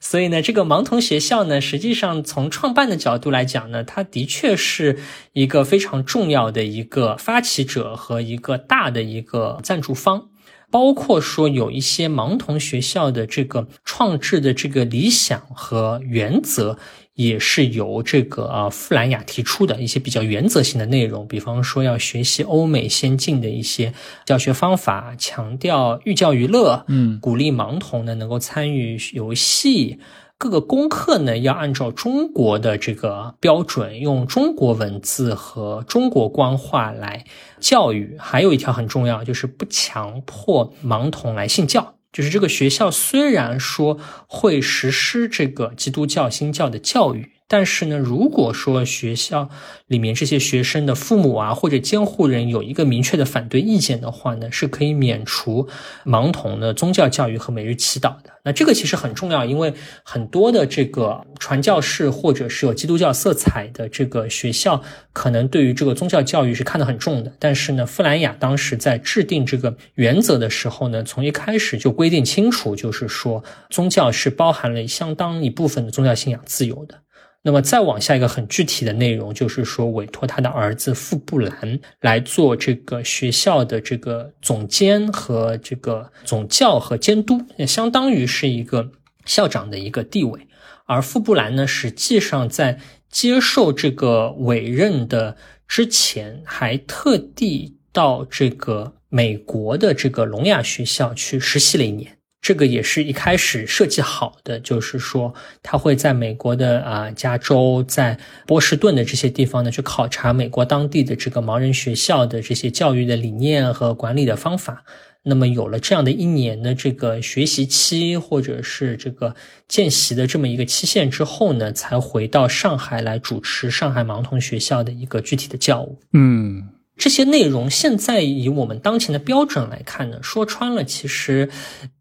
所以呢，这个盲童学校呢，实际上从创办的角度来讲呢，它的确是一个非常重要的一个发起者和一个大的一个赞助方，包括说有一些盲童学校的这个创制的这个理想和原则。也是由这个啊富兰雅提出的一些比较原则性的内容，比方说要学习欧美先进的一些教学方法，强调寓教于乐，嗯，鼓励盲童呢能够参与游戏，各个功课呢要按照中国的这个标准，用中国文字和中国官话来教育。还有一条很重要，就是不强迫盲童来信教。就是这个学校虽然说会实施这个基督教新教的教育，但是呢，如果说学校里面这些学生的父母啊或者监护人有一个明确的反对意见的话呢，是可以免除盲童的宗教教育和每日祈祷的。那这个其实很重要，因为很多的这个传教士或者是有基督教色彩的这个学校，可能对于这个宗教教育是看得很重的。但是呢，富兰雅当时在制定这个原则的时候呢，从一开始就规定清楚，就是说宗教是包含了相当一部分的宗教信仰自由的。那么再往下一个很具体的内容，就是说委托他的儿子傅布兰来做这个学校的这个总监和这个总教和监督，也相当于是一个校长的一个地位。而傅布兰呢，实际上在接受这个委任的之前，还特地到这个美国的这个聋哑学校去实习了一年。这个也是一开始设计好的，就是说他会在美国的啊加州，在波士顿的这些地方呢去考察美国当地的这个盲人学校的这些教育的理念和管理的方法。那么有了这样的一年的这个学习期，或者是这个见习的这么一个期限之后呢，才回到上海来主持上海盲童学校的一个具体的教务。嗯。这些内容现在以我们当前的标准来看呢，说穿了其实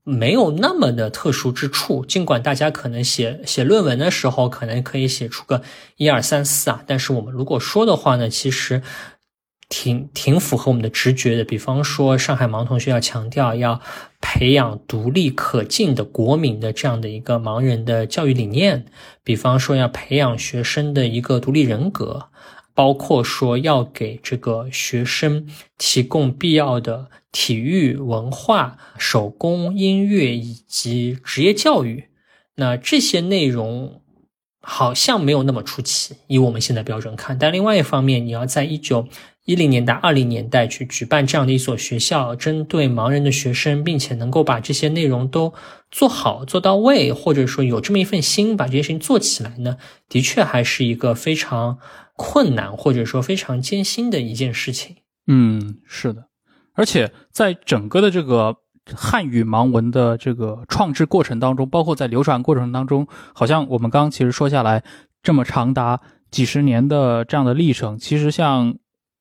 没有那么的特殊之处。尽管大家可能写写论文的时候可能可以写出个一二三四啊，但是我们如果说的话呢，其实挺挺符合我们的直觉的。比方说，上海盲童学要强调要培养独立可敬的国民的这样的一个盲人的教育理念，比方说要培养学生的一个独立人格。包括说要给这个学生提供必要的体育、文化、手工、音乐以及职业教育，那这些内容好像没有那么出奇，以我们现在标准看。但另外一方面，你要在一九一零年代、二零年代去举办这样的一所学校，针对盲人的学生，并且能够把这些内容都做好、做到位，或者说有这么一份心把这些事情做起来呢，的确还是一个非常。困难或者说非常艰辛的一件事情。嗯，是的，而且在整个的这个汉语盲文的这个创制过程当中，包括在流传过程当中，好像我们刚刚其实说下来这么长达几十年的这样的历程，其实像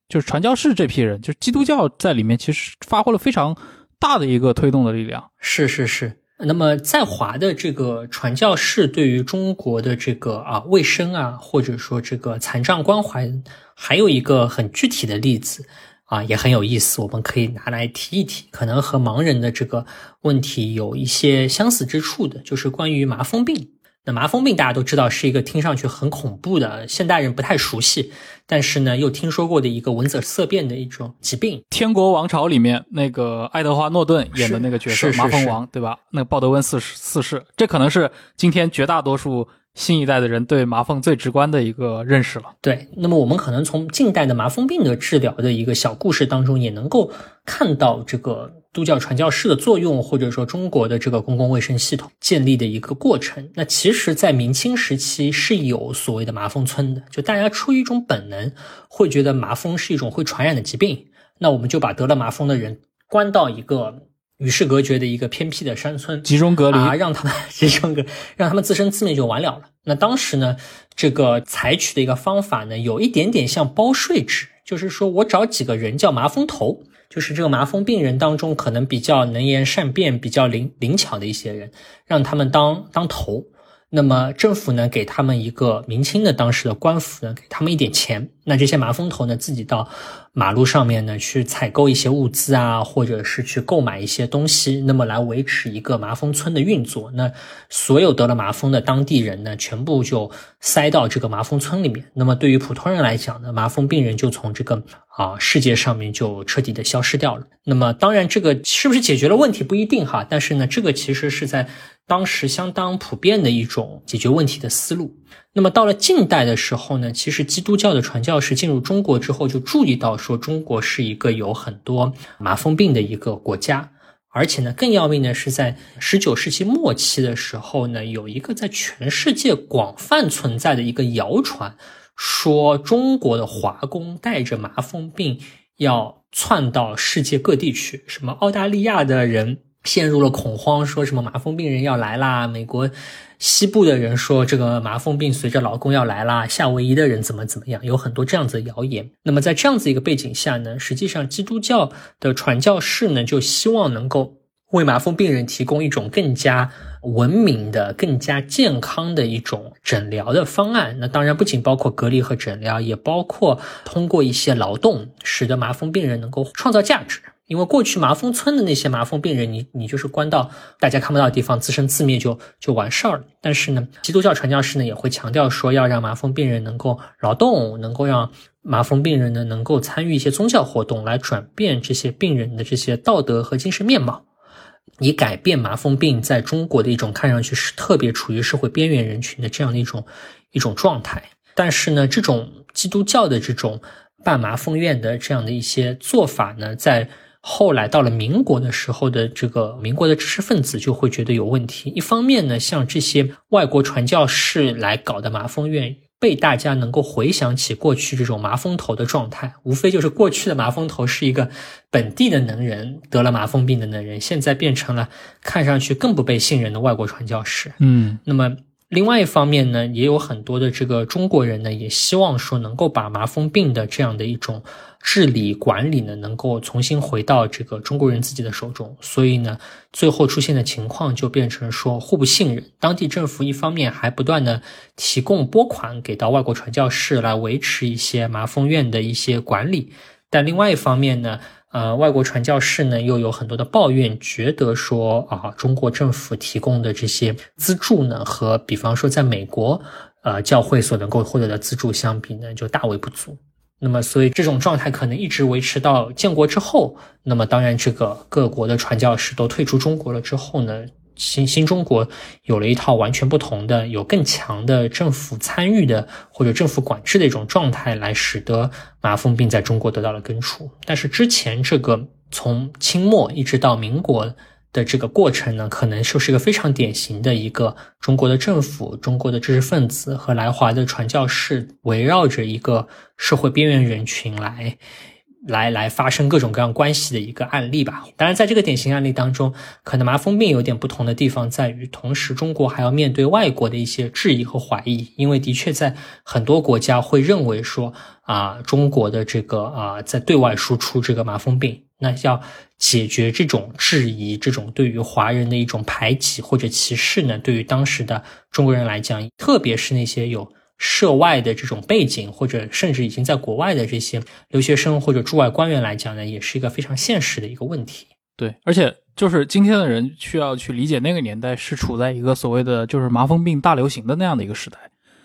就是传教士这批人，就是基督教在里面其实发挥了非常大的一个推动的力量。是是是。那么，在华的这个传教士对于中国的这个啊卫生啊，或者说这个残障关怀，还有一个很具体的例子啊，也很有意思，我们可以拿来提一提，可能和盲人的这个问题有一些相似之处的，就是关于麻风病。那麻风病大家都知道是一个听上去很恐怖的，现代人不太熟悉，但是呢又听说过的一个闻者色变的一种疾病。《天国王朝》里面那个爱德华诺顿演的那个角色麻风王，对吧？那个鲍德温四世四世，这可能是今天绝大多数新一代的人对麻风最直观的一个认识了。对，那么我们可能从近代的麻风病的治疗的一个小故事当中，也能够看到这个。督教传教士的作用，或者说中国的这个公共卫生系统建立的一个过程，那其实，在明清时期是有所谓的麻风村的。就大家出于一种本能，会觉得麻风是一种会传染的疾病，那我们就把得了麻风的人关到一个与世隔绝的一个偏僻的山村，集中隔离啊，让他们集中隔，让他们自生自灭就完了了。那当时呢，这个采取的一个方法呢，有一点点像包税制，就是说我找几个人叫麻风头。就是这个麻风病人当中，可能比较能言善辩、比较灵灵巧的一些人，让他们当当头。那么政府呢，给他们一个明清的当时的官府呢，给他们一点钱。那这些麻风头呢，自己到马路上面呢去采购一些物资啊，或者是去购买一些东西，那么来维持一个麻风村的运作。那所有得了麻风的当地人呢，全部就塞到这个麻风村里面。那么对于普通人来讲呢，麻风病人就从这个啊世界上面就彻底的消失掉了。那么当然，这个是不是解决了问题不一定哈，但是呢，这个其实是在。当时相当普遍的一种解决问题的思路。那么到了近代的时候呢，其实基督教的传教士进入中国之后，就注意到说中国是一个有很多麻风病的一个国家，而且呢，更要命的是在十九世纪末期的时候呢，有一个在全世界广泛存在的一个谣传，说中国的华工带着麻风病要窜到世界各地去，什么澳大利亚的人。陷入了恐慌，说什么麻风病人要来啦？美国西部的人说这个麻风病随着劳工要来啦，夏威夷的人怎么怎么样，有很多这样子的谣言。那么在这样子一个背景下呢，实际上基督教的传教士呢就希望能够为麻风病人提供一种更加文明的、更加健康的一种诊疗的方案。那当然不仅包括隔离和诊疗，也包括通过一些劳动，使得麻风病人能够创造价值。因为过去麻风村的那些麻风病人，你你就是关到大家看不到的地方，自生自灭就就完事儿了。但是呢，基督教传教士呢也会强调说，要让麻风病人能够劳动，能够让麻风病人呢能够参与一些宗教活动，来转变这些病人的这些道德和精神面貌，以改变麻风病在中国的一种看上去是特别处于社会边缘人群的这样的一种一种状态。但是呢，这种基督教的这种办麻风院的这样的一些做法呢，在后来到了民国的时候的这个民国的知识分子就会觉得有问题。一方面呢，像这些外国传教士来搞的麻风院，被大家能够回想起过去这种麻风头的状态，无非就是过去的麻风头是一个本地的能人，得了麻风病的能人，现在变成了看上去更不被信任的外国传教士。嗯，那么另外一方面呢，也有很多的这个中国人呢，也希望说能够把麻风病的这样的一种。治理管理呢，能够重新回到这个中国人自己的手中，所以呢，最后出现的情况就变成说互不信任。当地政府一方面还不断的提供拨款给到外国传教士来维持一些麻风院的一些管理，但另外一方面呢，呃，外国传教士呢又有很多的抱怨，觉得说啊，中国政府提供的这些资助呢，和比方说在美国，呃，教会所能够获得的资助相比呢，就大为不足。那么，所以这种状态可能一直维持到建国之后。那么，当然，这个各国的传教士都退出中国了之后呢，新新中国有了一套完全不同的、有更强的政府参与的或者政府管制的一种状态，来使得麻风病在中国得到了根除。但是之前这个从清末一直到民国。的这个过程呢，可能就是一个非常典型的一个中国的政府、中国的知识分子和来华的传教士围绕着一个社会边缘人群来，来来发生各种各样关系的一个案例吧。当然，在这个典型案例当中，可能麻风病有点不同的地方在于，同时中国还要面对外国的一些质疑和怀疑，因为的确在很多国家会认为说啊，中国的这个啊在对外输出这个麻风病。那要解决这种质疑，这种对于华人的一种排挤或者歧视呢？对于当时的中国人来讲，特别是那些有涉外的这种背景，或者甚至已经在国外的这些留学生或者驻外官员来讲呢，也是一个非常现实的一个问题。对，而且就是今天的人需要去理解那个年代是处在一个所谓的就是麻风病大流行的那样的一个时代，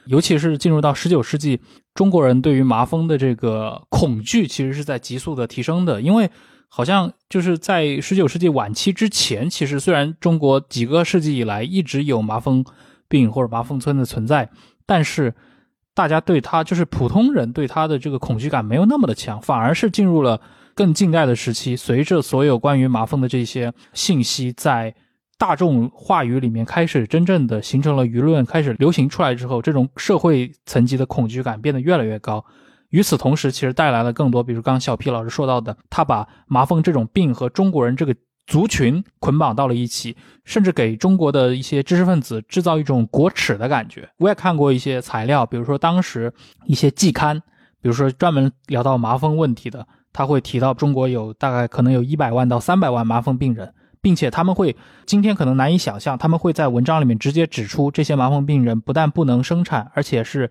尤其是进入到十九世纪，中国人对于麻风的这个恐惧其实是在急速的提升的，因为。好像就是在十九世纪晚期之前，其实虽然中国几个世纪以来一直有麻风病或者麻风村的存在，但是大家对他就是普通人对他的这个恐惧感没有那么的强，反而是进入了更近代的时期，随着所有关于麻风的这些信息在大众话语里面开始真正的形成了舆论，开始流行出来之后，这种社会层级的恐惧感变得越来越高。与此同时，其实带来了更多，比如刚刚小 P 老师说到的，他把麻风这种病和中国人这个族群捆绑到了一起，甚至给中国的一些知识分子制造一种国耻的感觉。我也看过一些材料，比如说当时一些季刊，比如说专门聊到麻风问题的，他会提到中国有大概可能有一百万到三百万麻风病人，并且他们会今天可能难以想象，他们会在文章里面直接指出这些麻风病人不但不能生产，而且是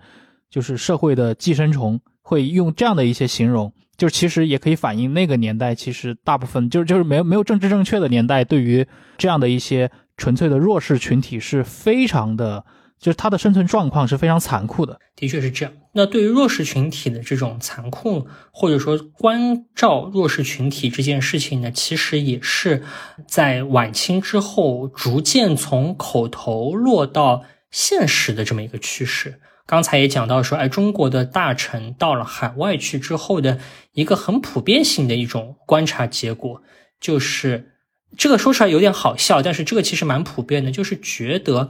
就是社会的寄生虫。会用这样的一些形容，就其实也可以反映那个年代，其实大部分就是就是没有没有政治正确的年代，对于这样的一些纯粹的弱势群体是非常的，就是他的生存状况是非常残酷的。的确是这样。那对于弱势群体的这种残酷，或者说关照弱势群体这件事情呢，其实也是在晚清之后逐渐从口头落到现实的这么一个趋势。刚才也讲到说，哎，中国的大臣到了海外去之后的一个很普遍性的一种观察结果，就是这个说出来有点好笑，但是这个其实蛮普遍的，就是觉得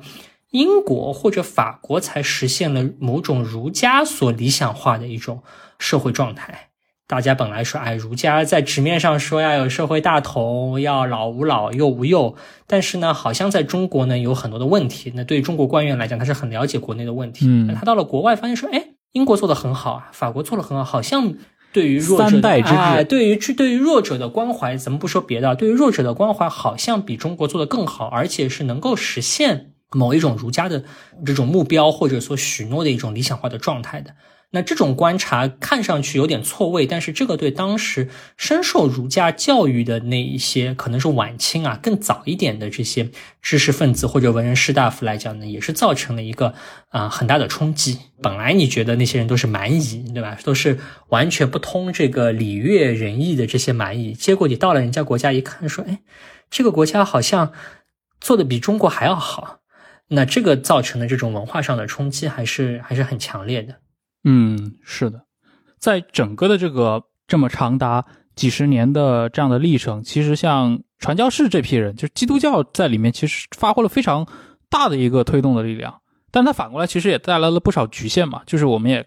英国或者法国才实现了某种儒家所理想化的一种社会状态，大家本来说，哎，儒家在纸面上说要有社会大同，要老吾老幼吾幼，但是呢，好像在中国呢有很多的问题。那对于中国官员来讲，他是很了解国内的问题。他到了国外，发现说，哎，英国做的很好啊，法国做的很好，好像对于弱者的之治哎对于对于弱者的关怀，咱们不说别的，对于弱者的关怀好像比中国做的更好，而且是能够实现某一种儒家的这种目标，或者说许诺的一种理想化的状态的。那这种观察看上去有点错位，但是这个对当时深受儒家教育的那一些可能是晚清啊更早一点的这些知识分子或者文人士大夫来讲呢，也是造成了一个啊、很大的冲击。本来你觉得那些人都是蛮夷，对吧？都是完全不通这个礼乐仁义的这些蛮夷，结果你到了人家国家一看，说，哎，这个国家好像做的比中国还要好。那这个造成的这种文化上的冲击还是还是很强烈的。嗯，是的，在整个的这个这么长达几十年的这样的历程，其实像传教士这批人，就是基督教在里面其实发挥了非常大的一个推动的力量，但是它反过来其实也带来了不少局限嘛，就是我们也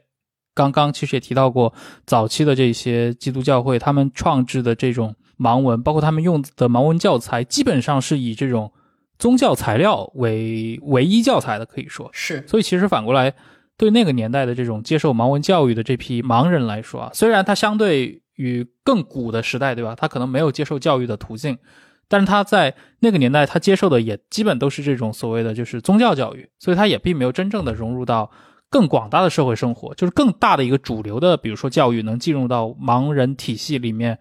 刚刚其实也提到过，早期的这些基督教会他们创制的这种盲文，包括他们用的盲文教材，基本上是以这种宗教材料为唯一教材的，可以说。是。所以其实反过来，对那个年代的这种接受盲文教育的这批盲人来说啊，虽然他相对于更古的时代，对吧？他可能没有接受教育的途径，但是他在那个年代，他接受的也基本都是这种所谓的就是宗教教育，所以他也并没有真正的融入到更广大的社会生活，就是更大的一个主流的，比如说教育能进入到盲人体系里面。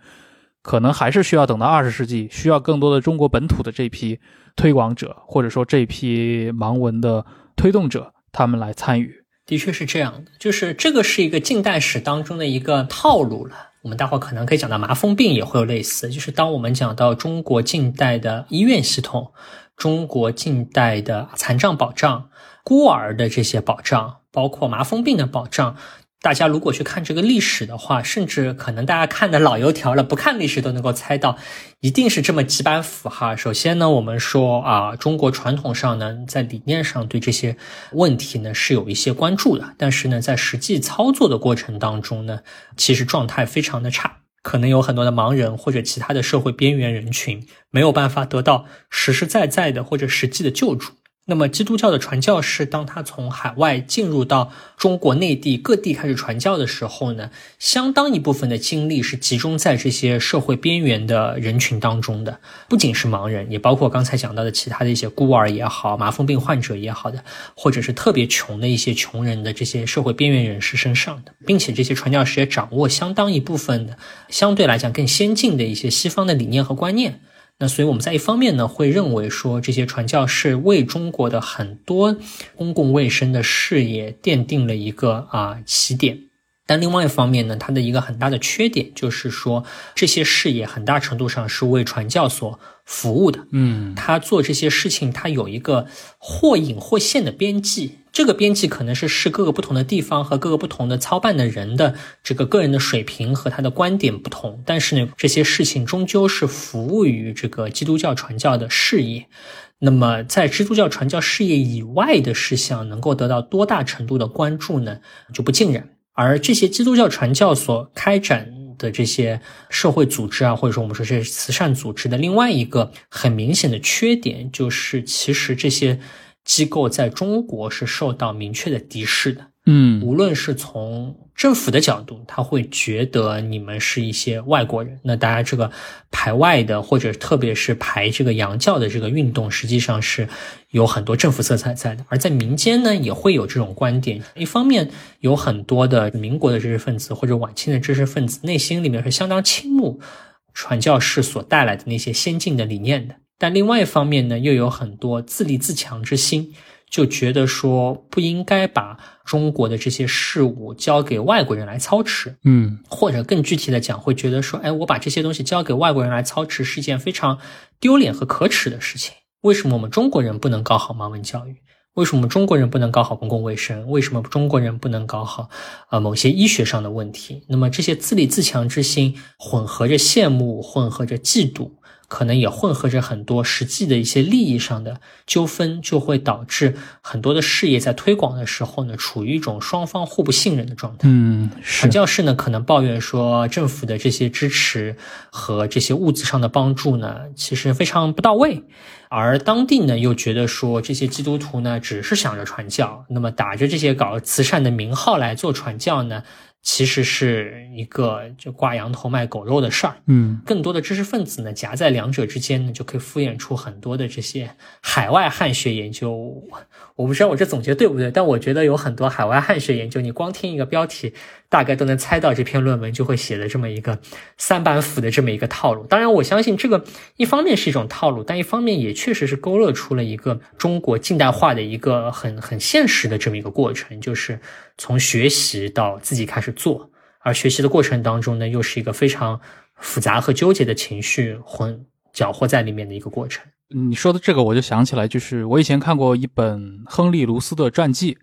可能还是需要等到二十世纪，需要更多的中国本土的这批推广者，或者说这批盲文的推动者，他们来参与。的确是这样的，就是这个是一个近代史当中的一个套路了。我们待会儿可能可以讲到麻风病也会有类似，就是当我们讲到中国近代的医院系统、中国近代的残障保障、孤儿的这些保障，包括麻风病的保障。大家如果去看这个历史的话，甚至可能大家看的老油条了，不看历史都能够猜到，一定是这么几板斧哈。首先呢，我们说啊，中国传统上呢，在理念上对这些问题呢是有一些关注的，但是呢，在实际操作的过程当中呢，其实状态非常的差，可能有很多的盲人或者其他的社会边缘人群没有办法得到实实在在的或者实际的救助。那么，基督教的传教士，当他从海外进入到中国内地各地开始传教的时候呢，相当一部分的精力是集中在这些社会边缘的人群当中的，不仅是盲人，也包括刚才讲到的其他的一些孤儿也好、麻风病患者也好的，或者是特别穷的一些穷人的这些社会边缘人士身上的，并且这些传教士也掌握相当一部分的相对来讲更先进的一些西方的理念和观念。那所以我们在一方面呢，会认为说这些传教士为中国的很多公共卫生的事业奠定了一个啊起点。但另外一方面呢，它的一个很大的缺点就是说，这些事业很大程度上是为传教所服务的。嗯，他做这些事情，他有一个或隐或现的边际。这个边际可能是是各个不同的地方和各个不同的操办的人的这个个人的水平和他的观点不同，但是呢，这些事情终究是服务于这个基督教传教的事业。那么，在基督教传教事业以外的事项能够得到多大程度的关注呢？就不尽然。而这些基督教传教所开展的这些社会组织啊，或者说我们说这些慈善组织的另外一个很明显的缺点，就是其实这些机构在中国是受到明确的敌视的。嗯，无论是从政府的角度，他会觉得你们是一些外国人。那大家这个排外的，或者特别是排这个洋教的这个运动，实际上是有很多政府色彩在的。而在民间呢，也会有这种观点。一方面，有很多的民国的知识分子或者晚清的知识分子，内心里面是相当倾慕传教士所带来的那些先进的理念的。但另外一方面呢，又有很多自立自强之心。就觉得说不应该把中国的这些事物交给外国人来操持，嗯，或者更具体的讲，会觉得说，哎，我把这些东西交给外国人来操持是一件非常丢脸和可耻的事情。为什么我们中国人不能搞好盲文教育？为什么中国人不能搞好公共卫生？为什么中国人不能搞好呃某些医学上的问题？那么这些自立自强之心混合着羡慕，混合着嫉妒。可能也混合着很多实际的一些利益上的纠纷，就会导致很多的事业在推广的时候呢，处于一种双方互不信任的状态。嗯，是传教士呢可能抱怨说，政府的这些支持和这些物质上的帮助呢，其实非常不到位。而当地呢，又觉得说这些基督徒呢，只是想着传教，那么打着这些搞慈善的名号来做传教呢，其实是一个就挂羊头卖狗肉的事儿。嗯，更多的知识分子呢，夹在两者之间呢，就可以敷衍出很多的这些海外汉学研究。我不知道我这总结对不对，但我觉得有很多海外汉学研究，你光听一个标题，大概都能猜到这篇论文就会写的这么一个三板斧的这么一个套路。当然，我相信这个一方面是一种套路，但一方面也确实是勾勒出了一个中国近代化的一个很很现实的这么一个过程，就是从学习到自己开始做，而学习的过程当中呢，又是一个非常复杂和纠结的情绪混搅和在里面的一个过程。你说的这个，我就想起来，就是我以前看过一本亨利·卢斯的传记。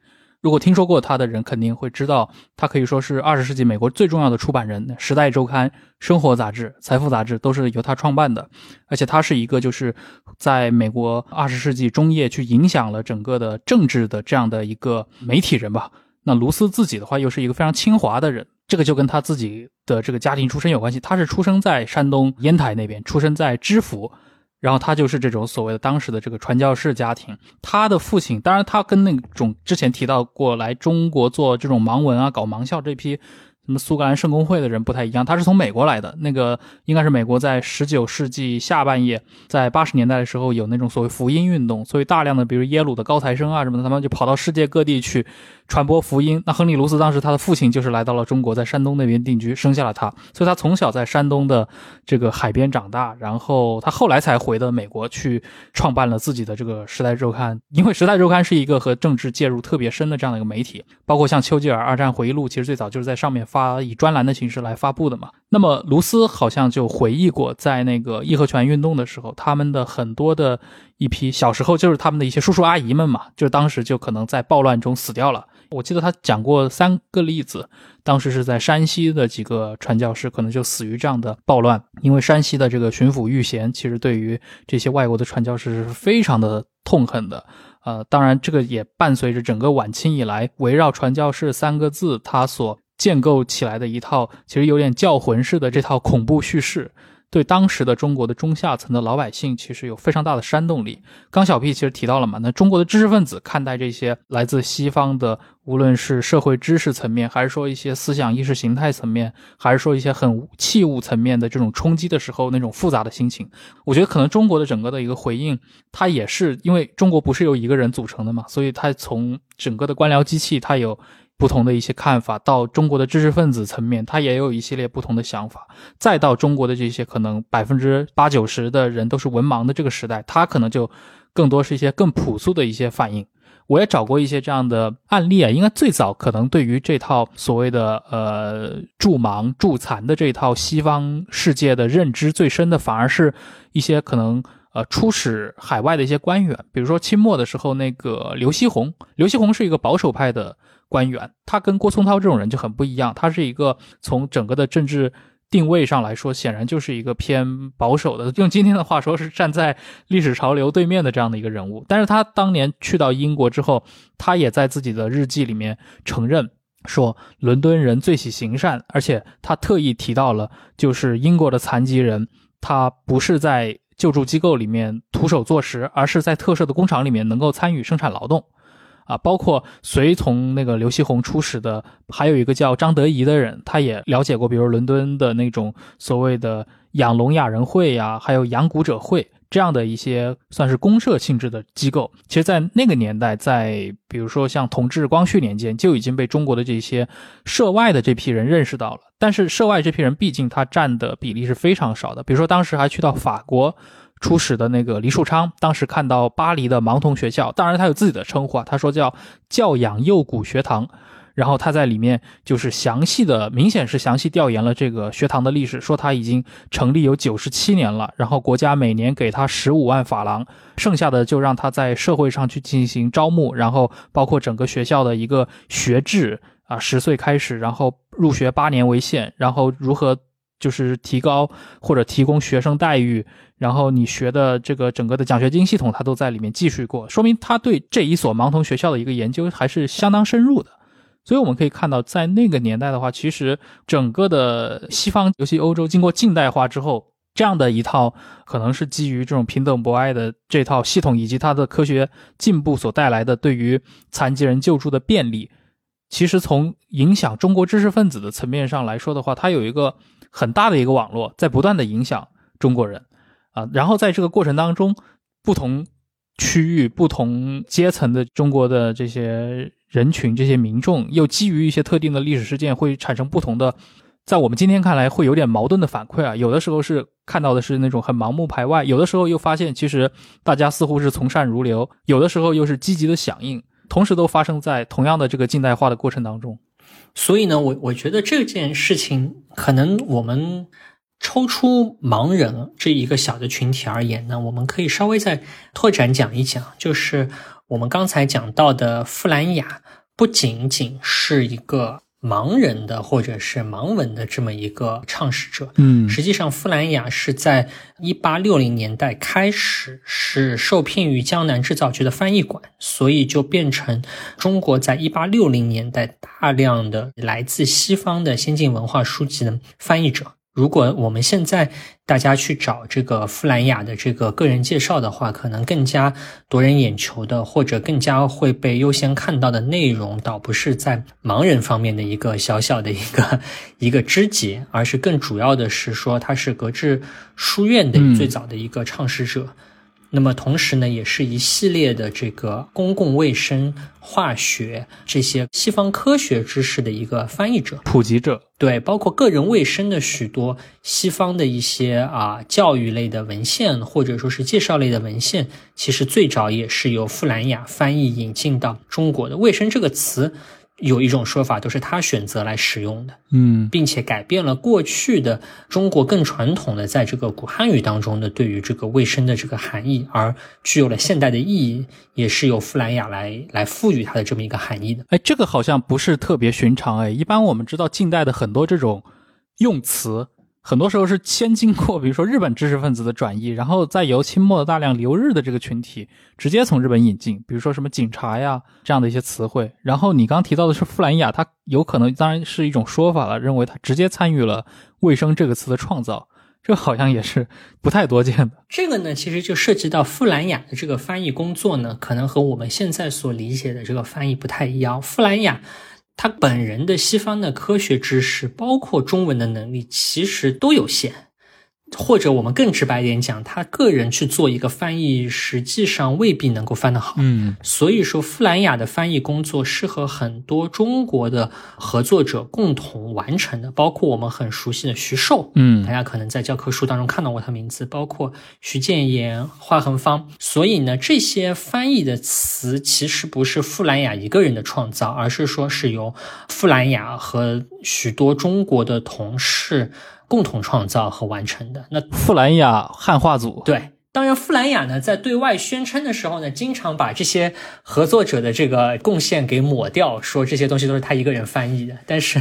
如果听说过他的人，肯定会知道，他可以说是二十世纪美国最重要的出版人，《时代周刊》、《生活杂志》、《财富杂志》都是由他创办的。而且他是一个就是在美国二十世纪中叶去影响了整个的政治的这样的一个媒体人吧。那卢斯自己的话，又是一个非常清华的人，这个就跟他自己的这个家庭出身有关系。他是出生在山东烟台那边，出生在知府。然后他就是这种所谓的当时的这个传教士家庭，他的父亲，当然他跟那种之前提到过来中国做这种盲文啊、搞盲校这批什么苏格兰圣公会的人不太一样，他是从美国来的，那个应该是美国在十九世纪下半叶，在八十年代的时候有那种所谓福音运动，所以大量的比如耶鲁的高材生啊什么的，他们就跑到世界各地去。传播福音。那亨利·卢斯当时他的父亲就是来到了中国，在山东那边定居，生下了他，所以他从小在山东的这个海边长大。然后他后来才回的美国去创办了自己的这个《时代周刊》，因为《时代周刊》是一个和政治介入特别深的这样的一个媒体。包括像丘吉尔二战回忆录，其实最早就是在上面发以专栏的形式来发布的嘛。那么卢斯好像就回忆过，在那个义和拳运动的时候，他们的很多的一批小时候就是他们的一些叔叔阿姨们嘛，就当时就可能在暴乱中死掉了。我记得他讲过三个例子，当时是在山西的几个传教士可能就死于这样的暴乱，因为山西的这个巡抚玉贤其实对于这些外国的传教士是非常的痛恨的，呃，当然这个也伴随着整个晚清以来围绕传教士三个字他所建构起来的一套其实有点教魂式的这套恐怖叙事。对当时的中国的中下层的老百姓，其实有非常大的煽动力。刚小 P 其实提到了嘛，那中国的知识分子看待这些来自西方的，无论是社会知识层面，还是说一些思想意识形态层面，还是说一些很器物层面的这种冲击的时候，那种复杂的心情，我觉得可能中国的整个的一个回应，它也是因为中国不是由一个人组成的嘛，所以它从整个的官僚机器，它有。不同的一些看法，到中国的知识分子层面，他也有一系列不同的想法；再到中国的这些可能百分之八九十的人都是文盲的这个时代，他可能就更多是一些更朴素的一些反应。我也找过一些这样的案例啊，应该最早可能对于这套所谓的呃助盲助残的这套西方世界的认知最深的，反而是一些可能呃出使海外的一些官员，比如说清末的时候那个刘锡鸿，刘锡鸿是一个保守派的。官员，他跟郭松涛这种人就很不一样。他是一个从整个的政治定位上来说，显然就是一个偏保守的。用今天的话说，是站在历史潮流对面的这样的一个人物。但是他当年去到英国之后，他也在自己的日记里面承认说，伦敦人最喜行善，而且他特意提到了，就是英国的残疾人，他不是在救助机构里面徒手做食，而是在特设的工厂里面能够参与生产劳动。啊，包括随从那个刘锡鸿出使的，还有一个叫张德仪的人，他也了解过，比如伦敦的那种所谓的养聋哑人会呀，还有养蛊者会这样的一些算是公社性质的机构。其实，在那个年代，在比如说像同治、光绪年间，就已经被中国的这些涉外的这批人认识到了。但是，涉外这批人毕竟他占的比例是非常少的。比如说，当时还去到法国。出使的那个黎树昌，当时看到巴黎的盲童学校，当然他有自己的称呼啊，他说叫教养幼古学堂，然后他在里面就是详细的，明显是详细调研了这个学堂的历史，说他已经成立有九十七年了，然后国家每年给他十五万法郎，剩下的就让他在社会上去进行招募，然后包括整个学校的一个学制啊，十岁开始，然后入学八年为限，然后如何。就是提高或者提供学生待遇，然后你学的这个整个的奖学金系统，它都在里面继续过，说明他对这一所盲童学校的一个研究还是相当深入的。所以我们可以看到，在那个年代的话，其实整个的西方，尤其欧洲，经过近代化之后，这样的一套可能是基于这种平等博爱的这套系统，以及它的科学进步所带来的对于残疾人救助的便利，其实从影响中国知识分子的层面上来说的话，它有一个很大的一个网络，在不断的影响中国人啊。然后在这个过程当中，不同区域、不同阶层的中国的这些。人群这些民众又基于一些特定的历史事件，会产生不同的，在我们今天看来会有点矛盾的反馈啊。有的时候是看到的是那种很盲目排外，有的时候又发现其实大家似乎是从善如流，有的时候又是积极的响应，同时都发生在同样的这个近代化的过程当中。所以呢，我我觉得这件事情可能我们抽出盲人这一个小的群体而言呢，我们可以稍微再拓展讲一讲，就是。我们刚才讲到的富兰雅不仅仅是一个盲人的或者是盲文的这么一个创始者，嗯，实际上傅兰雅是在一八六零年代开始是受聘于江南制造局的翻译馆，所以就变成中国在一八六零年代大量的来自西方的先进文化书籍的翻译者。如果我们现在大家去找这个傅兰雅的这个个人介绍的话，可能更加夺人眼球的，或者更加会被优先看到的内容，倒不是在盲人方面的一个小小的一个 一个枝节，而是更主要的是说他是格致书院的最早的一个创始者。那么同时呢，也是一系列的这个公共卫生、化学这些西方科学知识的一个翻译者、普及者。对，包括个人卫生的许多西方的一些啊教育类的文献，或者说是介绍类的文献，其实最早也是由傅兰雅翻译引进到中国的。卫生这个词。有一种说法都是他选择来使用的，嗯，并且改变了过去的中国更传统的在这个古汉语当中的对于这个卫生的这个含义，而具有了现代的意义，也是由弗兰雅来来赋予它的这么一个含义的。哎，这个好像不是特别寻常哎，一般我们知道近代的很多这种用词。很多时候是先经过，比如说日本知识分子的转译，然后再由清末的大量留日的这个群体直接从日本引进，比如说什么警察呀这样的一些词汇。然后你刚提到的是傅兰雅，他有可能当然是一种说法了，认为他直接参与了“卫生”这个词的创造，这好像也是不太多见的。这个呢，其实就涉及到傅兰雅的这个翻译工作呢，可能和我们现在所理解的这个翻译不太一样。傅兰雅。他本人的西方的科学知识，包括中文的能力，其实都有限。或者我们更直白一点讲，他个人去做一个翻译，实际上未必能够翻得好。嗯，所以说傅兰雅的翻译工作是和很多中国的合作者共同完成的，包括我们很熟悉的徐寿，嗯，大家可能在教科书当中看到过他名字，包括徐建言、华恒芳。所以呢，这些翻译的词其实不是傅兰雅一个人的创造，而是说是由傅兰雅和许多中国的同事。共同创造和完成的那富兰雅汉化组对，当然富兰雅呢在对外宣称的时候呢，经常把这些合作者的这个贡献给抹掉，说这些东西都是他一个人翻译的。但是，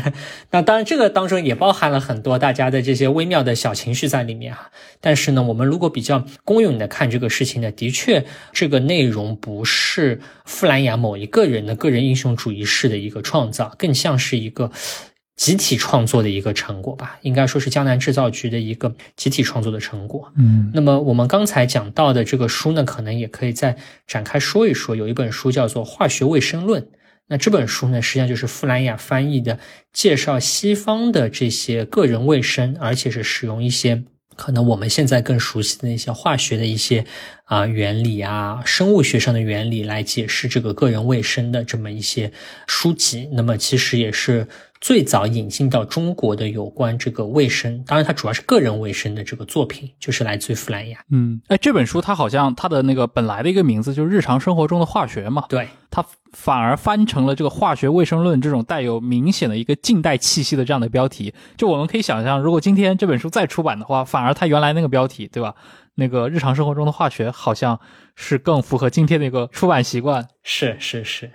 那当然这个当中也包含了很多大家的这些微妙的小情绪在里面哈。但是呢，我们如果比较公允的看这个事情呢，的确这个内容不是富兰雅某一个人的个人英雄主义式的一个创造，更像是一个。集体创作的一个成果吧，应该说是江南制造局的一个集体创作的成果。嗯，那么我们刚才讲到的这个书呢，可能也可以再展开说一说。有一本书叫做《化学卫生论》，那这本书呢，实际上就是傅兰雅翻译的，介绍西方的这些个人卫生，而且是使用一些可能我们现在更熟悉的那些化学的一些啊原理啊，生物学上的原理来解释这个个人卫生的这么一些书籍。那么其实也是。最早引进到中国的有关这个卫生，当然它主要是个人卫生的这个作品，就是来自于弗兰雅。嗯，哎，这本书它好像它的那个本来的一个名字就是日常生活中的化学嘛。对，它反而翻成了这个化学卫生论这种带有明显的一个近代气息的这样的标题。就我们可以想象，如果今天这本书再出版的话，反而它原来那个标题，对吧？那个日常生活中的化学，好像是更符合今天的一个出版习惯。是是是。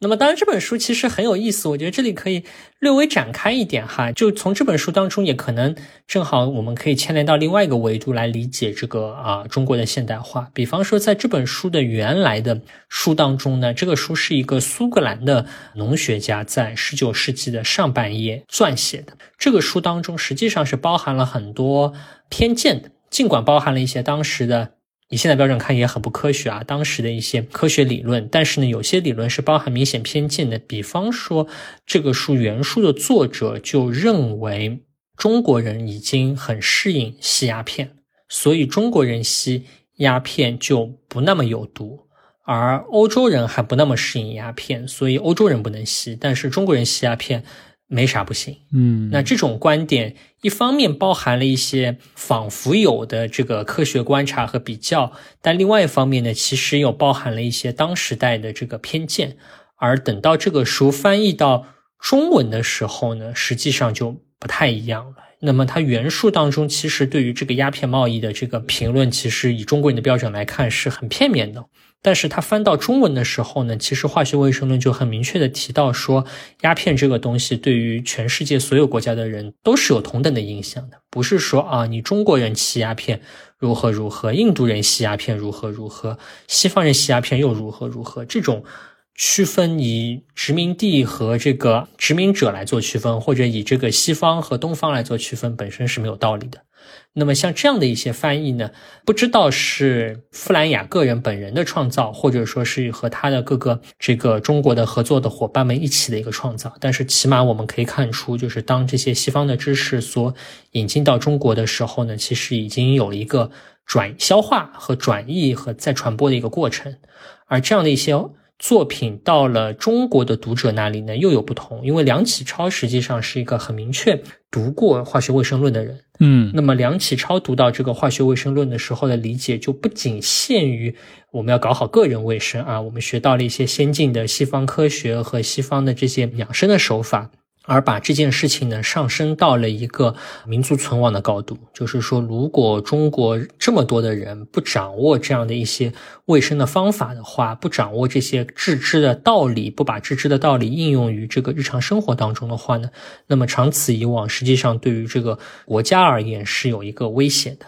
那么，当然这本书其实很有意思，我觉得这里可以略微展开一点哈。就从这本书当中，也可能正好我们可以牵连到另外一个维度来理解这个啊中国的现代化。比方说，在这本书的原来的书当中呢，这个书是一个苏格兰的农学家在十九世纪的上半叶撰写的。这个书当中实际上是包含了很多偏见的，尽管包含了一些当时的。以现在标准看也很不科学啊，当时的一些科学理论，但是呢，有些理论是包含明显偏见的。比方说，这个书原书的作者就认为中国人已经很适应吸鸦片，所以中国人吸鸦片就不那么有毒，而欧洲人还不那么适应鸦片，所以欧洲人不能吸，但是中国人吸鸦片。没啥不行，嗯，那这种观点一方面包含了一些仿佛有的这个科学观察和比较，但另外一方面呢，其实又包含了一些当时代的这个偏见。而等到这个书翻译到中文的时候呢，实际上就不太一样了。那么它原书当中其实对于这个鸦片贸易的这个评论，其实以中国人的标准来看是很片面的。但是他翻到中文的时候呢，其实化学卫生论就很明确的提到说，鸦片这个东西对于全世界所有国家的人都是有同等的影响的，不是说啊，你中国人吸鸦片如何如何，印度人吸鸦片如何如何，西方人吸鸦片又如何如何，这种区分以殖民地和这个殖民者来做区分，或者以这个西方和东方来做区分，本身是没有道理的。那么像这样的一些翻译呢，不知道是弗兰雅个人本人的创造，或者说是和他的各个这个中国的合作的伙伴们一起的一个创造。但是起码我们可以看出，就是当这些西方的知识所引进到中国的时候呢，其实已经有了一个转消化和转译和再传播的一个过程。而这样的一些作品到了中国的读者那里呢，又有不同，因为梁启超实际上是一个很明确读过化学卫生论的人。嗯，那么梁启超读到这个化学卫生论的时候的理解，就不仅限于我们要搞好个人卫生啊，我们学到了一些先进的西方科学和西方的这些养生的手法。而把这件事情呢上升到了一个民族存亡的高度，就是说，如果中国这么多的人不掌握这样的一些卫生的方法的话，不掌握这些治知的道理，不把治知的道理应用于这个日常生活当中的话呢，那么长此以往，实际上对于这个国家而言是有一个危险的。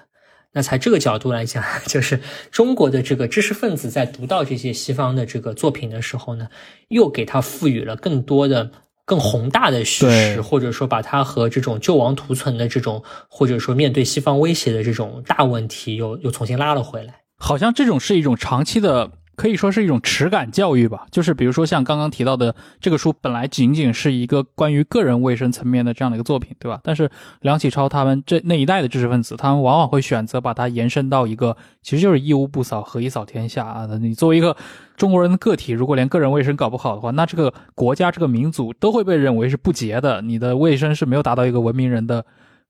那从这个角度来讲，就是中国的这个知识分子在读到这些西方的这个作品的时候呢，又给他赋予了更多的。更宏大的叙事，或者说把它和这种救亡图存的这种，或者说面对西方威胁的这种大问题，又又重新拉了回来。好像这种是一种长期的。可以说是一种耻感教育吧，就是比如说像刚刚提到的这个书，本来仅仅是一个关于个人卫生层面的这样的一个作品，对吧？但是梁启超他们这那一代的知识分子，他们往往会选择把它延伸到一个，其实就是一屋不扫，何以扫天下啊？你作为一个中国人的个体，如果连个人卫生搞不好的话，那这个国家这个民族都会被认为是不洁的，你的卫生是没有达到一个文明人的。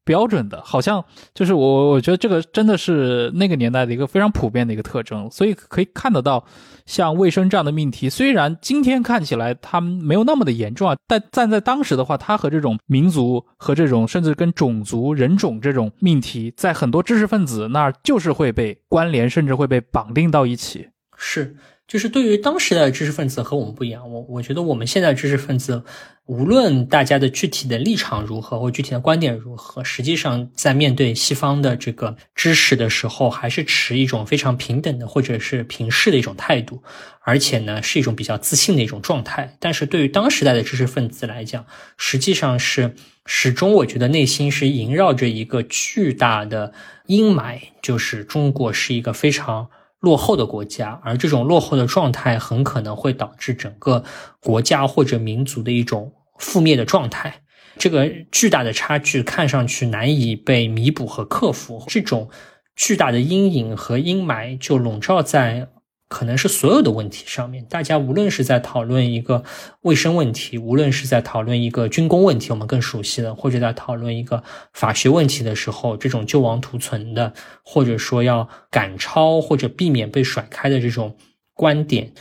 标准的，好像就是我，我觉得这个真的是那个年代的一个非常普遍的一个特征，所以可以看得到，像卫生这样的命题，虽然今天看起来它没有那么的严重啊，但站在当时的话，它和这种民族和这种甚至跟种族人种这种命题，在很多知识分子那儿就是会被关联，甚至会被绑定到一起。是。就是对于当时的知识分子和我们不一样，我我觉得我们现在知识分子，无论大家的具体的立场如何或具体的观点如何，实际上在面对西方的这个知识的时候，还是持一种非常平等的或者是平视的一种态度，而且呢是一种比较自信的一种状态。但是对于当时代的知识分子来讲，实际上是始终我觉得内心是萦绕着一个巨大的阴霾，就是中国是一个非常。落后的国家，而这种落后的状态很可能会导致整个国家或者民族的一种覆灭的状态。这个巨大的差距看上去难以被弥补和克服，这种巨大的阴影和阴霾就笼罩在。可能是所有的问题上面，大家无论是在讨论一个卫生问题，无论是在讨论一个军工问题，我们更熟悉的，或者在讨论一个法学问题的时候，这种救亡图存的，或者说要赶超或者避免被甩开的这种观点，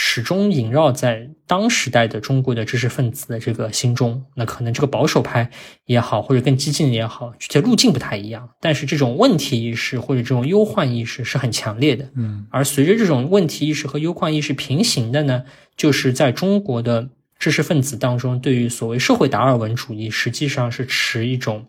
始终萦绕在当时代的中国的知识分子的这个心中。那可能这个保守派也好，或者更激进的也好，具体路径不太一样，但是这种问题意识或者这种忧患意识是很强烈的。嗯，而随着这种问题意识和忧患意识平行的呢，就是在中国的知识分子当中，对于所谓社会达尔文主义，实际上是持一种。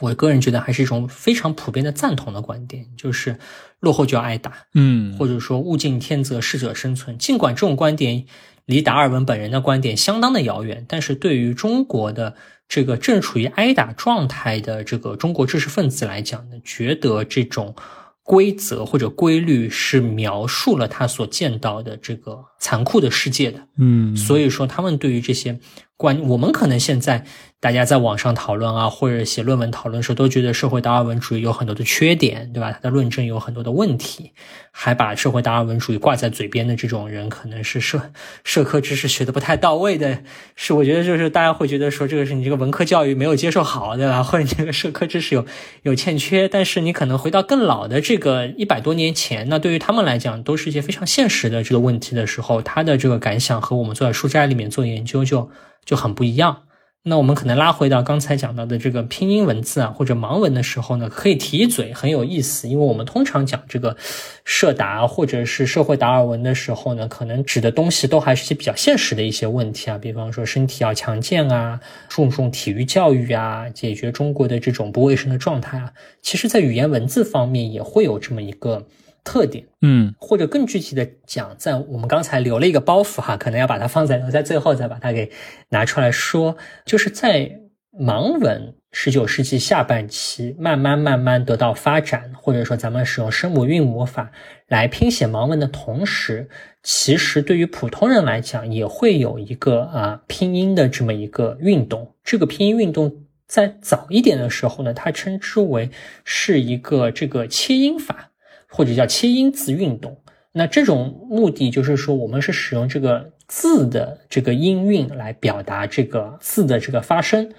我个人觉得还是一种非常普遍的赞同的观点，就是落后就要挨打，嗯，或者说物竞天择，适者生存。尽管这种观点离达尔文本人的观点相当的遥远，但是对于中国的这个正处于挨打状态的这个中国知识分子来讲呢，觉得这种规则或者规律是描述了他所见到的这个残酷的世界的，嗯，所以说他们对于这些。关我们可能现在大家在网上讨论啊，或者写论文讨论的时候，都觉得社会达尔文主义有很多的缺点，对吧？他的论证有很多的问题，还把社会达尔文主义挂在嘴边的这种人，可能是社社科知识学的不太到位的，是我觉得就是大家会觉得说这个是你这个文科教育没有接受好，对吧？或者你这个社科知识有有欠缺。但是你可能回到更老的这个一百多年前，那对于他们来讲都是一些非常现实的这个问题的时候，他的这个感想和我们坐在书斋里面做研究就。就很不一样。那我们可能拉回到刚才讲到的这个拼音文字啊，或者盲文的时候呢，可以提一嘴，很有意思。因为我们通常讲这个社达或者是社会达尔文的时候呢，可能指的东西都还是些比较现实的一些问题啊，比方说身体要强健啊，注重体育教育啊，解决中国的这种不卫生的状态啊。其实，在语言文字方面也会有这么一个。特点，嗯，或者更具体的讲，在我们刚才留了一个包袱哈，可能要把它放在留在最后再把它给拿出来说，就是在盲文十九世纪下半期慢慢慢慢得到发展，或者说咱们使用声母韵母法来拼写盲文的同时，其实对于普通人来讲也会有一个啊拼音的这么一个运动。这个拼音运动在早一点的时候呢，它称之为是一个这个切音法。或者叫切音字运动，那这种目的就是说，我们是使用这个字的这个音韵来表达这个字的这个发声，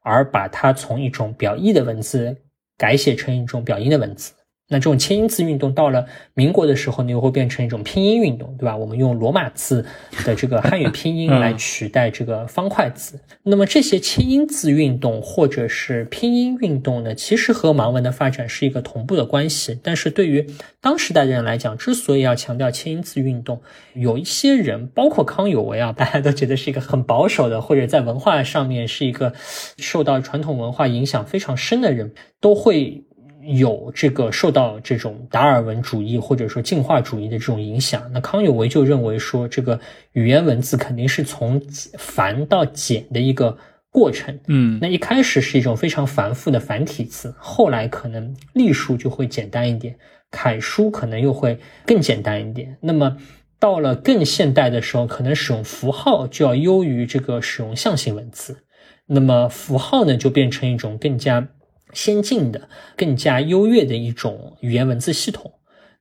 而把它从一种表意的文字改写成一种表音的文字。那这种切音字运动到了民国的时候呢，又会变成一种拼音运动，对吧？我们用罗马字的这个汉语拼音来取代这个方块字。那么这些切音字运动或者是拼音运动呢，其实和盲文的发展是一个同步的关系。但是对于当时代的人来讲，之所以要强调切音字运动，有一些人，包括康有为啊，大家都觉得是一个很保守的，或者在文化上面是一个受到传统文化影响非常深的人，都会。有这个受到这种达尔文主义或者说进化主义的这种影响，那康有为就认为说，这个语言文字肯定是从繁到简的一个过程。嗯，那一开始是一种非常繁复的繁体字，后来可能隶书就会简单一点，楷书可能又会更简单一点。那么到了更现代的时候，可能使用符号就要优于这个使用象形文字。那么符号呢，就变成一种更加。先进的、更加优越的一种语言文字系统。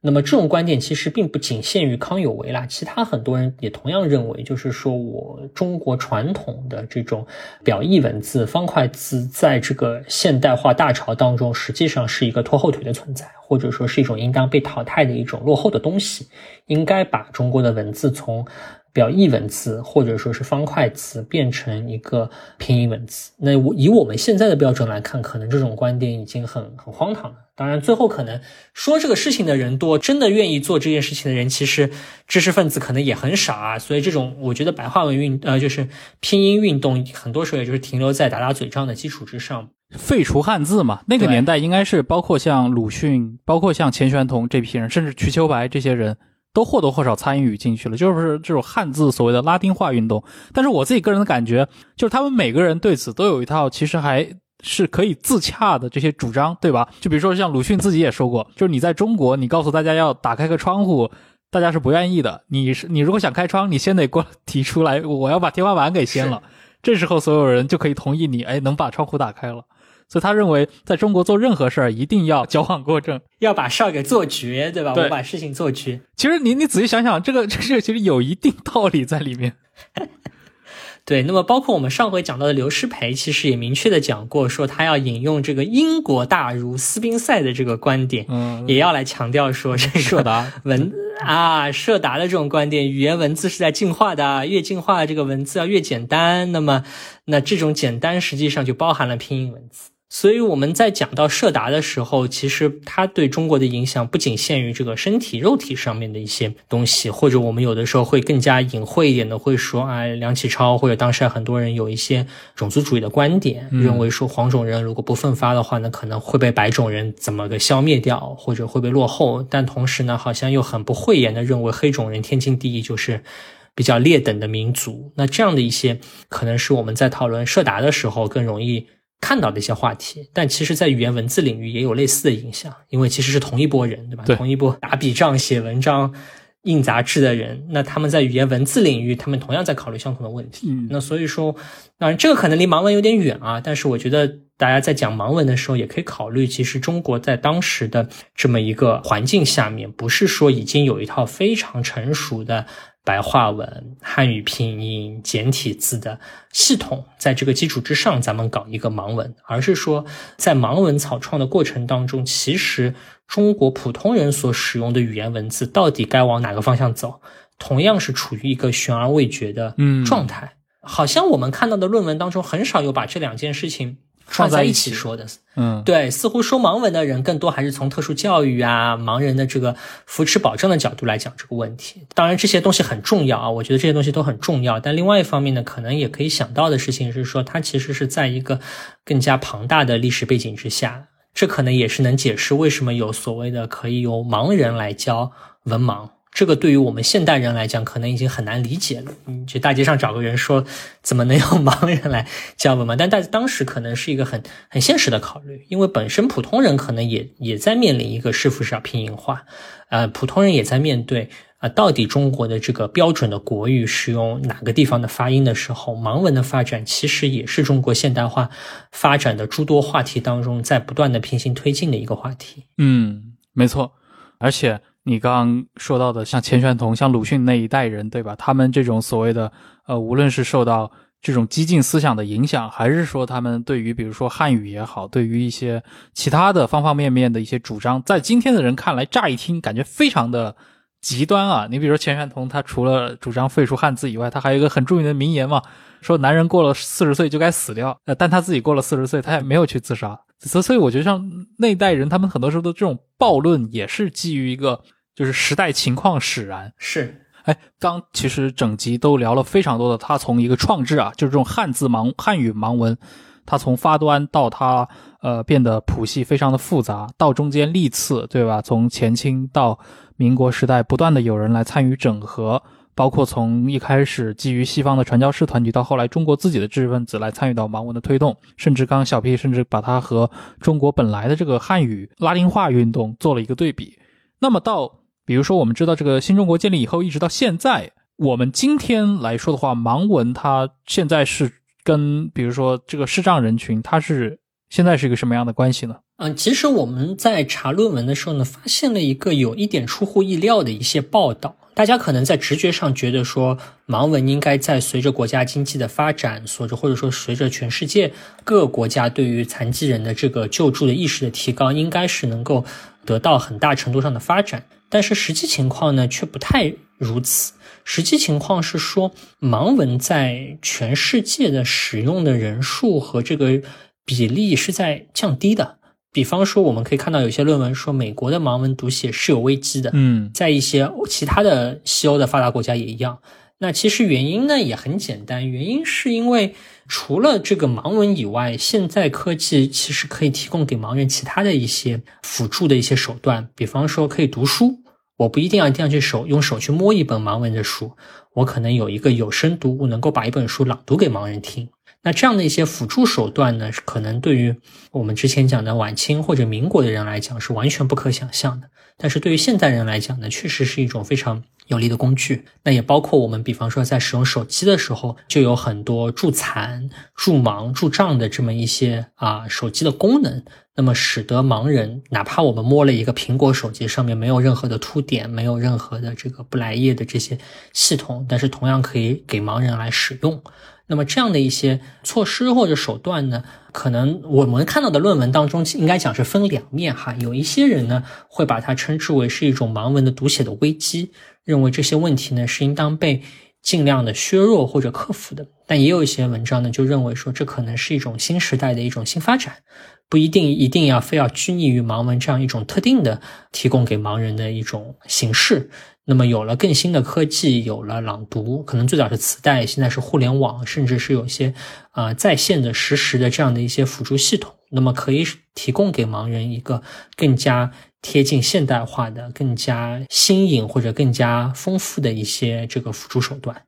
那么，这种观点其实并不仅限于康有为啦，其他很多人也同样认为，就是说我中国传统的这种表意文字、方块字，在这个现代化大潮当中，实际上是一个拖后腿的存在，或者说是一种应当被淘汰的一种落后的东西。应该把中国的文字从。表意文字或者说是方块词变成一个拼音文字，那我以我们现在的标准来看，可能这种观点已经很很荒唐了。当然，最后可能说这个事情的人多，真的愿意做这件事情的人，其实知识分子可能也很少啊。所以，这种我觉得白话文运呃就是拼音运动，很多时候也就是停留在打打嘴仗的基础之上，废除汉字嘛。那个年代应该是包括像鲁迅，包括像钱玄同这批人，甚至瞿秋白这些人。都或多或少参与进去了，就是这种汉字所谓的拉丁化运动。但是我自己个人的感觉，就是他们每个人对此都有一套其实还是可以自洽的这些主张，对吧？就比如说像鲁迅自己也说过，就是你在中国，你告诉大家要打开个窗户，大家是不愿意的。你是你如果想开窗，你先得过提出来，我要把天花板给掀了，这时候所有人就可以同意你，哎，能把窗户打开了。所以他认为，在中国做任何事儿一定要矫枉过正，要把事儿给做绝，对吧？我把事情做绝。其实你你仔细想想，这个这个其实有一定道理在里面。对，那么包括我们上回讲到的刘师培，其实也明确的讲过，说他要引用这个英国大儒斯宾塞的这个观点，嗯，也要来强调说这个 文啊，社达的这种观点，语言文字是在进化的，越进化这个文字要越简单，那么那这种简单实际上就包含了拼音文字。所以我们在讲到社达的时候，其实它对中国的影响不仅限于这个身体肉体上面的一些东西，或者我们有的时候会更加隐晦一点的，会说啊，梁启超或者当时很多人有一些种族主义的观点，认为说黄种人如果不奋发的话呢，可能会被白种人怎么个消灭掉，或者会被落后。但同时呢，好像又很不讳言的认为黑种人天经地义就是比较劣等的民族。那这样的一些，可能是我们在讨论社达的时候更容易。看到的一些话题，但其实，在语言文字领域也有类似的影响，因为其实是同一波人，对吧？对同一波打笔仗、写文章、印杂志的人，那他们在语言文字领域，他们同样在考虑相同的问题。嗯那所以说，当然这个可能离盲文有点远啊，但是我觉得大家在讲盲文的时候，也可以考虑，其实中国在当时的这么一个环境下面，不是说已经有一套非常成熟的。白话文、汉语拼音、简体字的系统，在这个基础之上，咱们搞一个盲文，而是说，在盲文草创的过程当中，其实中国普通人所使用的语言文字到底该往哪个方向走，同样是处于一个悬而未决的状态。好像我们看到的论文当中，很少有把这两件事情串在一起说的。嗯，对，似乎说盲文的人更多还是从特殊教育啊、盲人的这个扶持保障的角度来讲这个问题。当然，这些东西很重要啊，我觉得这些东西都很重要。但另外一方面呢，可能也可以想到的事情是说，它其实是在一个更加庞大的历史背景之下，这可能也是能解释为什么有所谓的可以由盲人来教文盲。这个对于我们现代人来讲，可能已经很难理解了。你去大街上找个人说，怎么能用盲人来教文盲？但在当时可能是一个很很现实的考虑，因为本身普通人可能也也在面临一个是否是要拼音化，呃，普通人也在面对啊、呃，到底中国的这个标准的国语是用哪个地方的发音的时候，盲文的发展其实也是中国现代化发展的诸多话题当中在不断的平行推进的一个话题。嗯，没错，而且。你刚刚说到的，像钱玄同、像鲁迅那一代人，对吧？他们这种所谓的，呃，无论是受到这种激进思想的影响，还是说他们对于比如说汉语也好，对于一些其他的方方面面的一些主张，在今天的人看来，乍一听感觉非常的极端啊。你比如说钱玄同，他除了主张废除汉字以外，他还有一个很著名的名言嘛，说男人过了四十岁就该死掉。呃，但他自己过了四十岁，他也没有去自杀。所所以我觉得像那一代人，他们很多时候的这种暴论，也是基于一个。就是时代情况使然，是，哎，刚其实整集都聊了非常多的，他从一个创制啊，就是这种汉字盲汉语盲文，它从发端到它呃变得谱系非常的复杂，到中间历次，对吧？从前清到民国时代，不断的有人来参与整合，包括从一开始基于西方的传教士团体，到后来中国自己的知识分子来参与到盲文的推动，甚至刚刚小 P 甚至把它和中国本来的这个汉语拉丁化运动做了一个对比，那么到。比如说，我们知道这个新中国建立以后，一直到现在，我们今天来说的话，盲文它现在是跟比如说这个视障人群，它是现在是一个什么样的关系呢？嗯，其实我们在查论文的时候呢，发现了一个有一点出乎意料的一些报道。大家可能在直觉上觉得说，盲文应该在随着国家经济的发展，或者或者说随着全世界各国家对于残疾人的这个救助的意识的提高，应该是能够得到很大程度上的发展。但是实际情况呢，却不太如此。实际情况是说，盲文在全世界的使用的人数和这个比例是在降低的。比方说，我们可以看到有些论文说，美国的盲文读写是有危机的。嗯，在一些其他的西欧的发达国家也一样。那其实原因呢也很简单，原因是因为除了这个盲文以外，现在科技其实可以提供给盲人其他的一些辅助的一些手段，比方说可以读书。我不一定要一定要去手用手去摸一本盲文的书，我可能有一个有声读物，能够把一本书朗读给盲人听。那这样的一些辅助手段呢，可能对于我们之前讲的晚清或者民国的人来讲是完全不可想象的。但是对于现代人来讲呢，确实是一种非常有力的工具。那也包括我们，比方说在使用手机的时候，就有很多助残、助盲、助障的这么一些啊手机的功能。那么使得盲人，哪怕我们摸了一个苹果手机，上面没有任何的凸点，没有任何的这个不来液的这些系统，但是同样可以给盲人来使用。那么这样的一些措施或者手段呢，可能我们看到的论文当中应该讲是分两面哈。有一些人呢会把它称之为是一种盲文的读写的危机，认为这些问题呢是应当被尽量的削弱或者克服的。但也有一些文章呢就认为说这可能是一种新时代的一种新发展，不一定一定要非要拘泥于盲文这样一种特定的提供给盲人的一种形式。那么有了更新的科技，有了朗读，可能最早是磁带，现在是互联网，甚至是有一些啊在线的实时的这样的一些辅助系统，那么可以提供给盲人一个更加贴近现代化的、更加新颖或者更加丰富的一些这个辅助手段。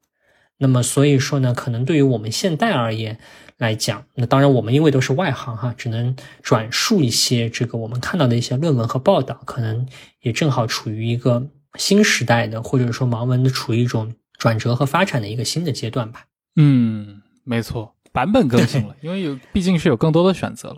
那么所以说呢，可能对于我们现代而言来讲，那当然我们因为都是外行哈，只能转述一些这个我们看到的一些论文和报道，可能也正好处于一个。新时代的，或者说盲文的，处于一种转折和发展的一个新的阶段吧。嗯，没错，版本更新了，因为有毕竟是有更多的选择了。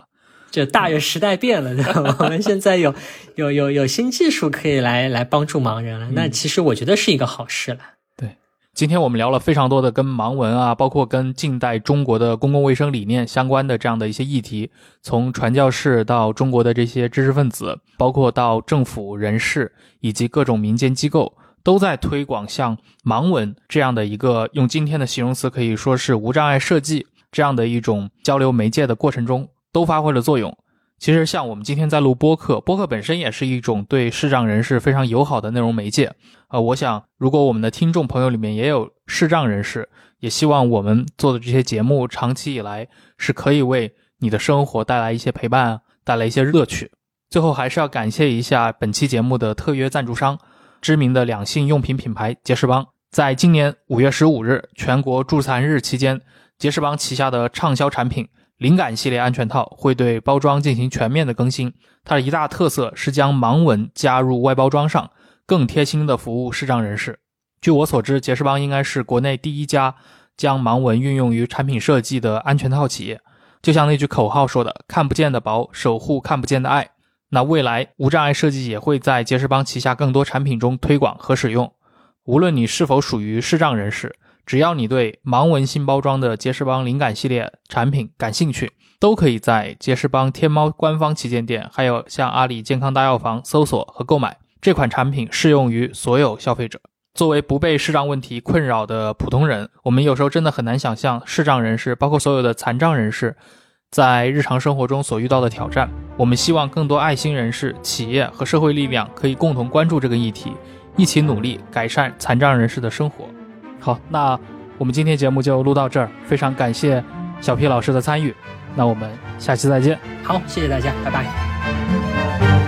就大约时代变了，对吧？我们现在有有有有新技术可以来来帮助盲人了。那其实我觉得是一个好事了。对，今天我们聊了非常多的跟盲文啊，包括跟近代中国的公共卫生理念相关的这样的一些议题，从传教士到中国的这些知识分子，包括到政府人士。以及各种民间机构都在推广像盲文这样的一个用今天的形容词可以说是无障碍设计这样的一种交流媒介的过程中，都发挥了作用。其实像我们今天在录播客，播客本身也是一种对视障人士非常友好的内容媒介。呃，我想如果我们的听众朋友里面也有视障人士，也希望我们做的这些节目长期以来是可以为你的生活带来一些陪伴，带来一些乐趣。最后还是要感谢一下本期节目的特约赞助商，知名的两性用品品牌杰士邦。在今年五月十五日全国助残日期间，杰士邦旗下的畅销产品灵感系列安全套会对包装进行全面的更新。它的一大特色是将盲文加入外包装上，更贴心的服务视障人士。据我所知，杰士邦应该是国内第一家将盲文运用于产品设计的安全套企业。就像那句口号说的：“看不见的薄，守护看不见的爱。”那未来无障碍设计也会在杰士邦旗下更多产品中推广和使用。无论你是否属于视障人士，只要你对盲文新包装的杰士邦灵感系列产品感兴趣，都可以在杰士邦天猫官方旗舰店，还有像阿里健康大药房搜索和购买这款产品，适用于所有消费者。作为不被视障问题困扰的普通人，我们有时候真的很难想象视障人士，包括所有的残障人士。在日常生活中所遇到的挑战，我们希望更多爱心人士、企业和社会力量可以共同关注这个议题，一起努力改善残障人士的生活。好那我们今天节目就录到这儿非常感谢小 p 老师的参与那我们下期再见。好谢谢大家拜拜。